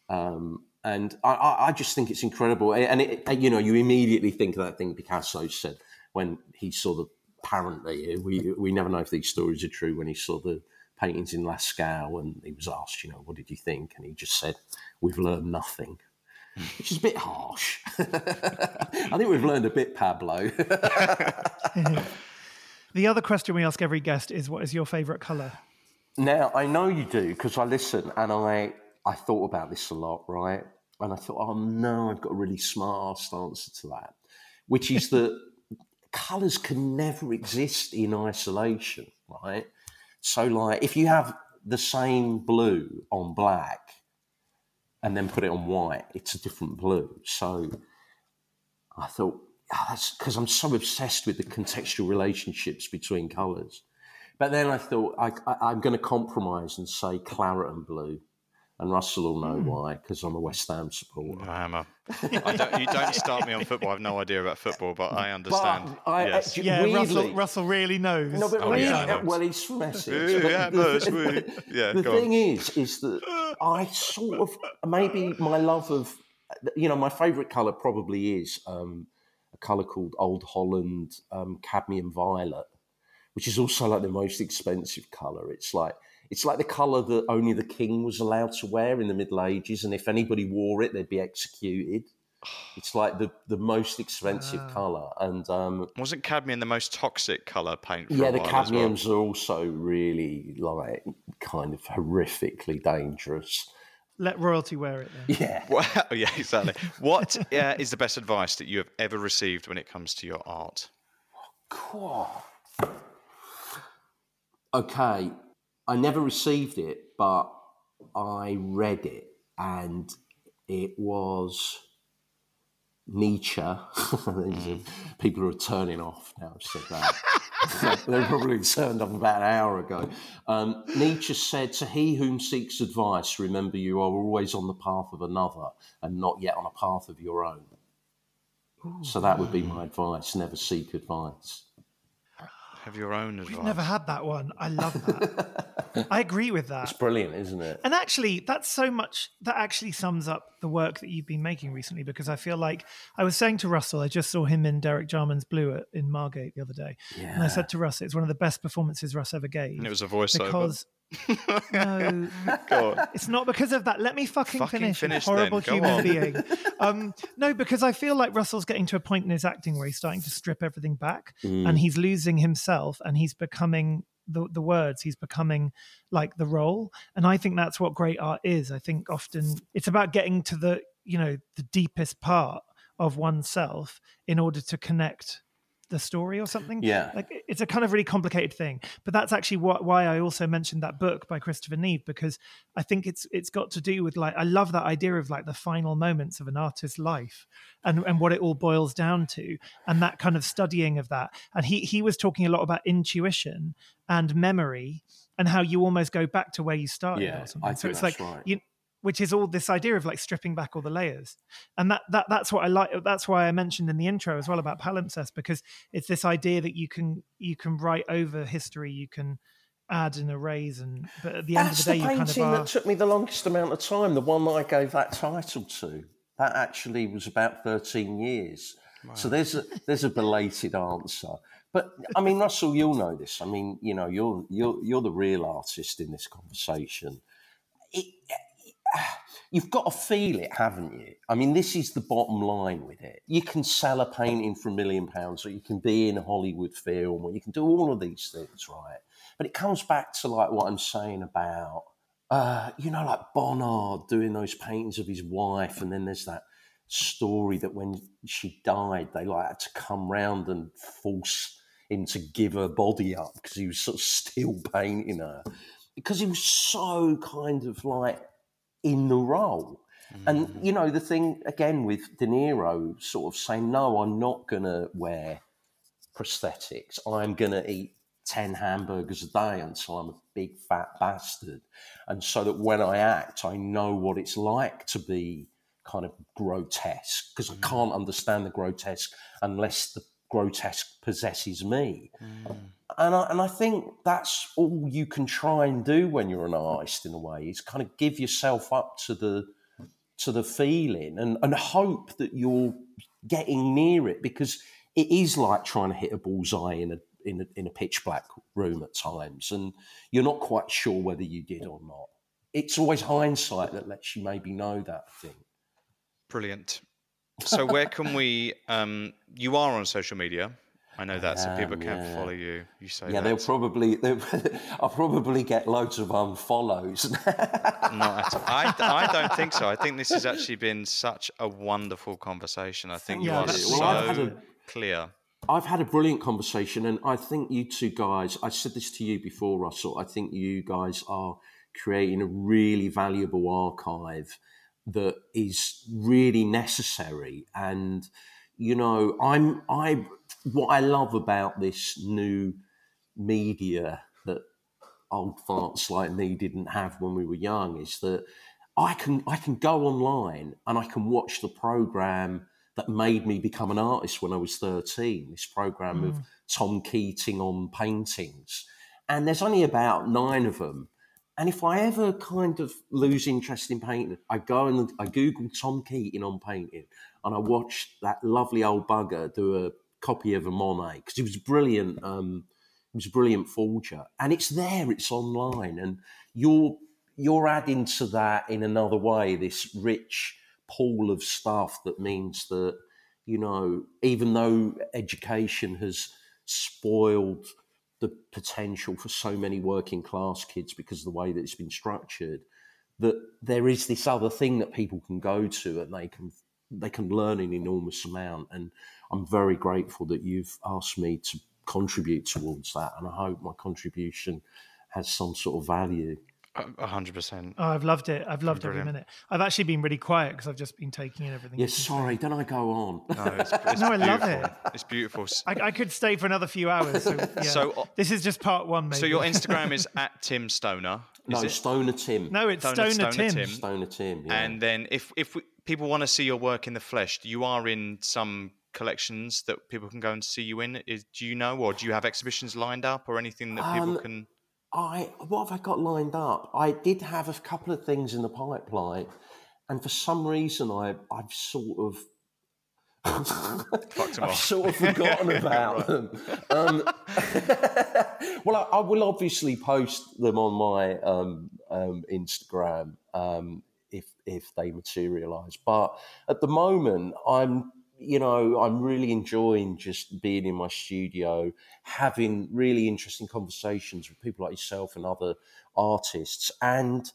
Um, and I, I, I just think it's incredible. And it, you know, you immediately think of that thing Picasso said when he saw the apparently eh, we we never know if these stories are true. When he saw the paintings in Lascaux and he was asked, you know, what did you think? And he just said, "We've learned nothing." Hmm. Which is a bit harsh. *laughs* I think we've learned a bit, Pablo. *laughs* *laughs* The other question we ask every guest is, "What is your favorite color?" Now I know you do because I listen and I I thought about this a lot, right? And I thought, oh no, I've got a really smart answer to that, which is that *laughs* colours can never exist in isolation, right? So like if you have the same blue on black and then put it on white, it's a different blue. So I thought, oh, that's because I'm so obsessed with the contextual relationships between colours. But then I thought I, I, I'm going to compromise and say claret and blue, and Russell will know why because I'm a West Ham supporter. Hammer. I don't, you don't start me on football. I have no idea about football, but I understand. But I, yes. actually, Yeah, Russell, weirdly, Russell really knows. no, but Oh, really, yeah, well, he's from Essex. Yeah, the- no, it's weird. *laughs* Yeah, the go on. thing is, is that I sort of maybe my love of, you know, my favourite colour probably is um, a colour called Old Holland um, Cadmium Violet, which is also like the most expensive colour. It's like it's like the colour that only the king was allowed to wear in the Middle Ages, and if anybody wore it, they'd be executed. It's like the, the most expensive colour, and um, Wasn't cadmium the most toxic color paint? For yeah, a the while well? cadmiums are also really like kind of horrifically dangerous. Let royalty wear it. Then. Yeah. *laughs* Well, yeah, exactly. What uh, is the best advice that you have ever received when it comes to your art? Cool. Okay, I never received it, but I read it, and it was Nietzsche. *laughs* People are turning off now. I've said that. *laughs* they probably turned off about an hour ago. Um, Nietzsche said, "To he whom seeks advice, remember you are always on the path of another, and not yet on a path of your own." So that would be my advice: never seek advice. Have your own advice. We've never had that one. I love that. *laughs* I agree with that. It's brilliant, isn't it? And actually, that's so much that actually sums up the work that you've been making recently because I feel like I was saying to Russell, I just saw him in Derek Jarman's Blue at, in Margate the other day. And I said to Russ, it's one of the best performances Russ ever gave. And it was a voiceover. Because no, *laughs* it's not because of that. Let me fucking, Fucking finish, finish you horrible human on. being. *laughs* Um, no, because I feel like Russell's getting to a point in his acting where he's starting to strip everything back, Mm. and he's losing himself, and he's becoming the the words. He's becoming like the role, and I think that's what great art is. I think often it's about getting to the you know the deepest part of oneself in order to connect the story or something. Yeah. Like it's a kind of really complicated thing. But that's actually what, why I also mentioned that book by Christopher Neve because I think it's it's got to do with like I love that idea of like the final moments of an artist's life and and what it all boils down to and that kind of studying of that. And he he was talking a lot about intuition and memory and how you almost go back to where you started Yeah, or something. I so think it's that's like right. you which is all this idea of like stripping back all the layers and that, that that's what i like that's why i mentioned in the intro as well about palimpsest because it's this idea that you can you can write over history you can add and erase and but at the end That's of the day the you kind of painting are that took me the longest amount of time. The one that I gave that title to. That actually was about thirteen years. So there's a, there's a belated answer. But I mean, Russell, you'll know this. I mean, you know, you're you're you're the real artist in this conversation. It, *sighs* you've got to feel it, haven't you? I mean, this is the bottom line with it. You can sell a painting for a million pounds, or you can be in a Hollywood film, or you can do all of these things, right? But it comes back to like what I'm saying about, uh, you know, like Bonnard doing those paintings of his wife, and then there's that story that when she died, they like had to come round and force him to give her body up because he was sort of *laughs* still painting her because he was so kind of like in the role. And mm. you know, the thing again with De Niro sort of saying, No, I'm not gonna wear prosthetics. I'm gonna eat 10 hamburgers a day until I'm a big fat bastard. And so that when I act, I know what it's like to be kind of grotesque because I mm. can't understand the grotesque unless the grotesque possesses me. Mm. And I, and I think that's all you can try and do when you're an artist in a way is kind of give yourself up to the to the feeling and, and hope that you're getting near it because it is like trying to hit a bullseye in a in a, in a pitch black room at times and you're not quite sure whether you did or not. It's always hindsight that lets you maybe know that thing. Brilliant. So where can we? Um, you are on social media. I know that, so people um, can yeah. follow you. You say Yeah, that. they'll probably they'll, *laughs* I'll probably get loads of unfollows. Not at all. I, *laughs* I don't think so. I think this has actually been such a wonderful conversation. I think you are Well, I've had so a- clear. I've had a brilliant conversation, and I think you two guys, I said this to you before, Russell, I think you guys are creating a really valuable archive that is really necessary. And, you know, I'm, I, what I love about this new media that old farts like me didn't have when we were young is that I can I can go online and I can watch the program that made me become an artist when I was 13. This program of mm. Tom Keating on paintings. And there's only about nine of them. And if I ever kind of lose interest in painting, I go and I Google Tom Keating on painting and I watch that lovely old bugger do a copy of a Monet because he was brilliant. Um, was a brilliant forger, and it's there. It's online, and you're you're adding to that in another way. This rich pool of stuff that means that you know, even though education has spoiled the potential for so many working class kids because of the way that it's been structured, that there is this other thing that people can go to and they can they can learn an enormous amount. And I'm very grateful that you've asked me to contribute towards that. And I hope my contribution has some sort of value. A a hundred percent. Oh, I've loved it. I've loved every minute. I've actually been really quiet because I've just been taking in everything. Yeah, sorry, don't I go on? No, it's, it's *laughs* No, I love beautiful. it. It's beautiful. I could stay for another few hours. So, *laughs* yeah. So, uh, this is just part one, maybe. So your *laughs* Instagram is at Tim Stoner. Is no, it? Stoner Tim. no, it's Stoner- Stoner, Stoner Tim. Tim. Stoner Tim. Yeah. And then if if we, people want to see your work in the flesh, you are in some collections that people can go and see you in. Is do you know, or do you have exhibitions lined up, or anything that people Um, can? I what have I got lined up? I did have a couple of things in the pipeline, and for some reason, I I've sort of. I've sort of *laughs* forgotten about them. Um, *laughs* well, I, I will obviously post them on my um, um, Instagram um, if if they materialise. But at the moment, I'm you know I'm really enjoying just being in my studio, having really interesting conversations with people like yourself and other artists, and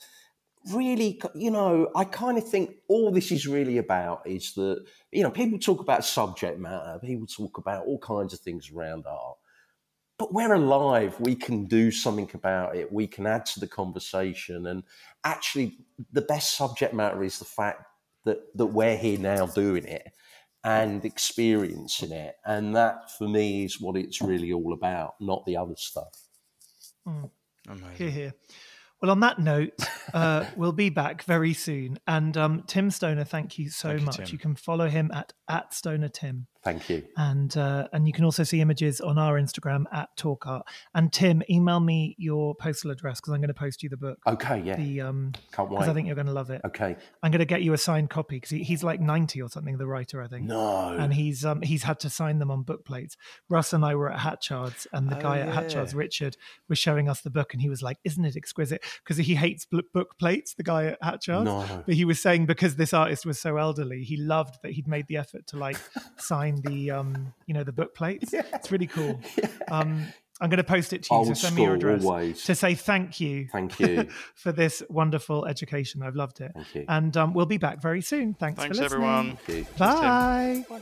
really, you know, I kind of think all this is really about is that, you know, people talk about subject matter, people talk about all kinds of things around art. But we're alive. We can do something about it. We can add to the conversation. And actually, the best subject matter is the fact that, that we're here now doing it and experiencing it. And that, for me, is what it's really all about, not the other stuff. Mm. Amazing. Here, here. Well, on that note, uh, *laughs* we'll be back very soon. And um, Tim Stoner, thank you so thank much. You, you, can follow him at at Stoner Tim. Thank you. And uh, and you can also see images on our Instagram at Talk Art. And Tim, email me your postal address because I'm going to post you the book. Okay, yeah. The um, can't wait. Because I think you're going to love it. Okay. I'm going to get you a signed copy because he, he's like 90 or something. The writer, I think. No. And he's um he's had to sign them on book plates. Russ and I were at Hatchards, and the oh, guy yeah. at Hatchards, Richard, was showing us the book, and he was like, "Isn't it exquisite?" Because he hates book plates. The guy at Hatchards. No. But he was saying because this artist was so elderly, he loved that he'd made the effort to like sign *laughs* the um you know the book plates. Yeah. It's really cool. *laughs* Yeah. Um, I'm going to post it to you. Old so send me your address always. to say thank you. Thank you *laughs* for this wonderful education. I've loved it. Thank you. And um, we'll be back very soon. Thanks, Thanks for listening. everyone. Bye. Bye.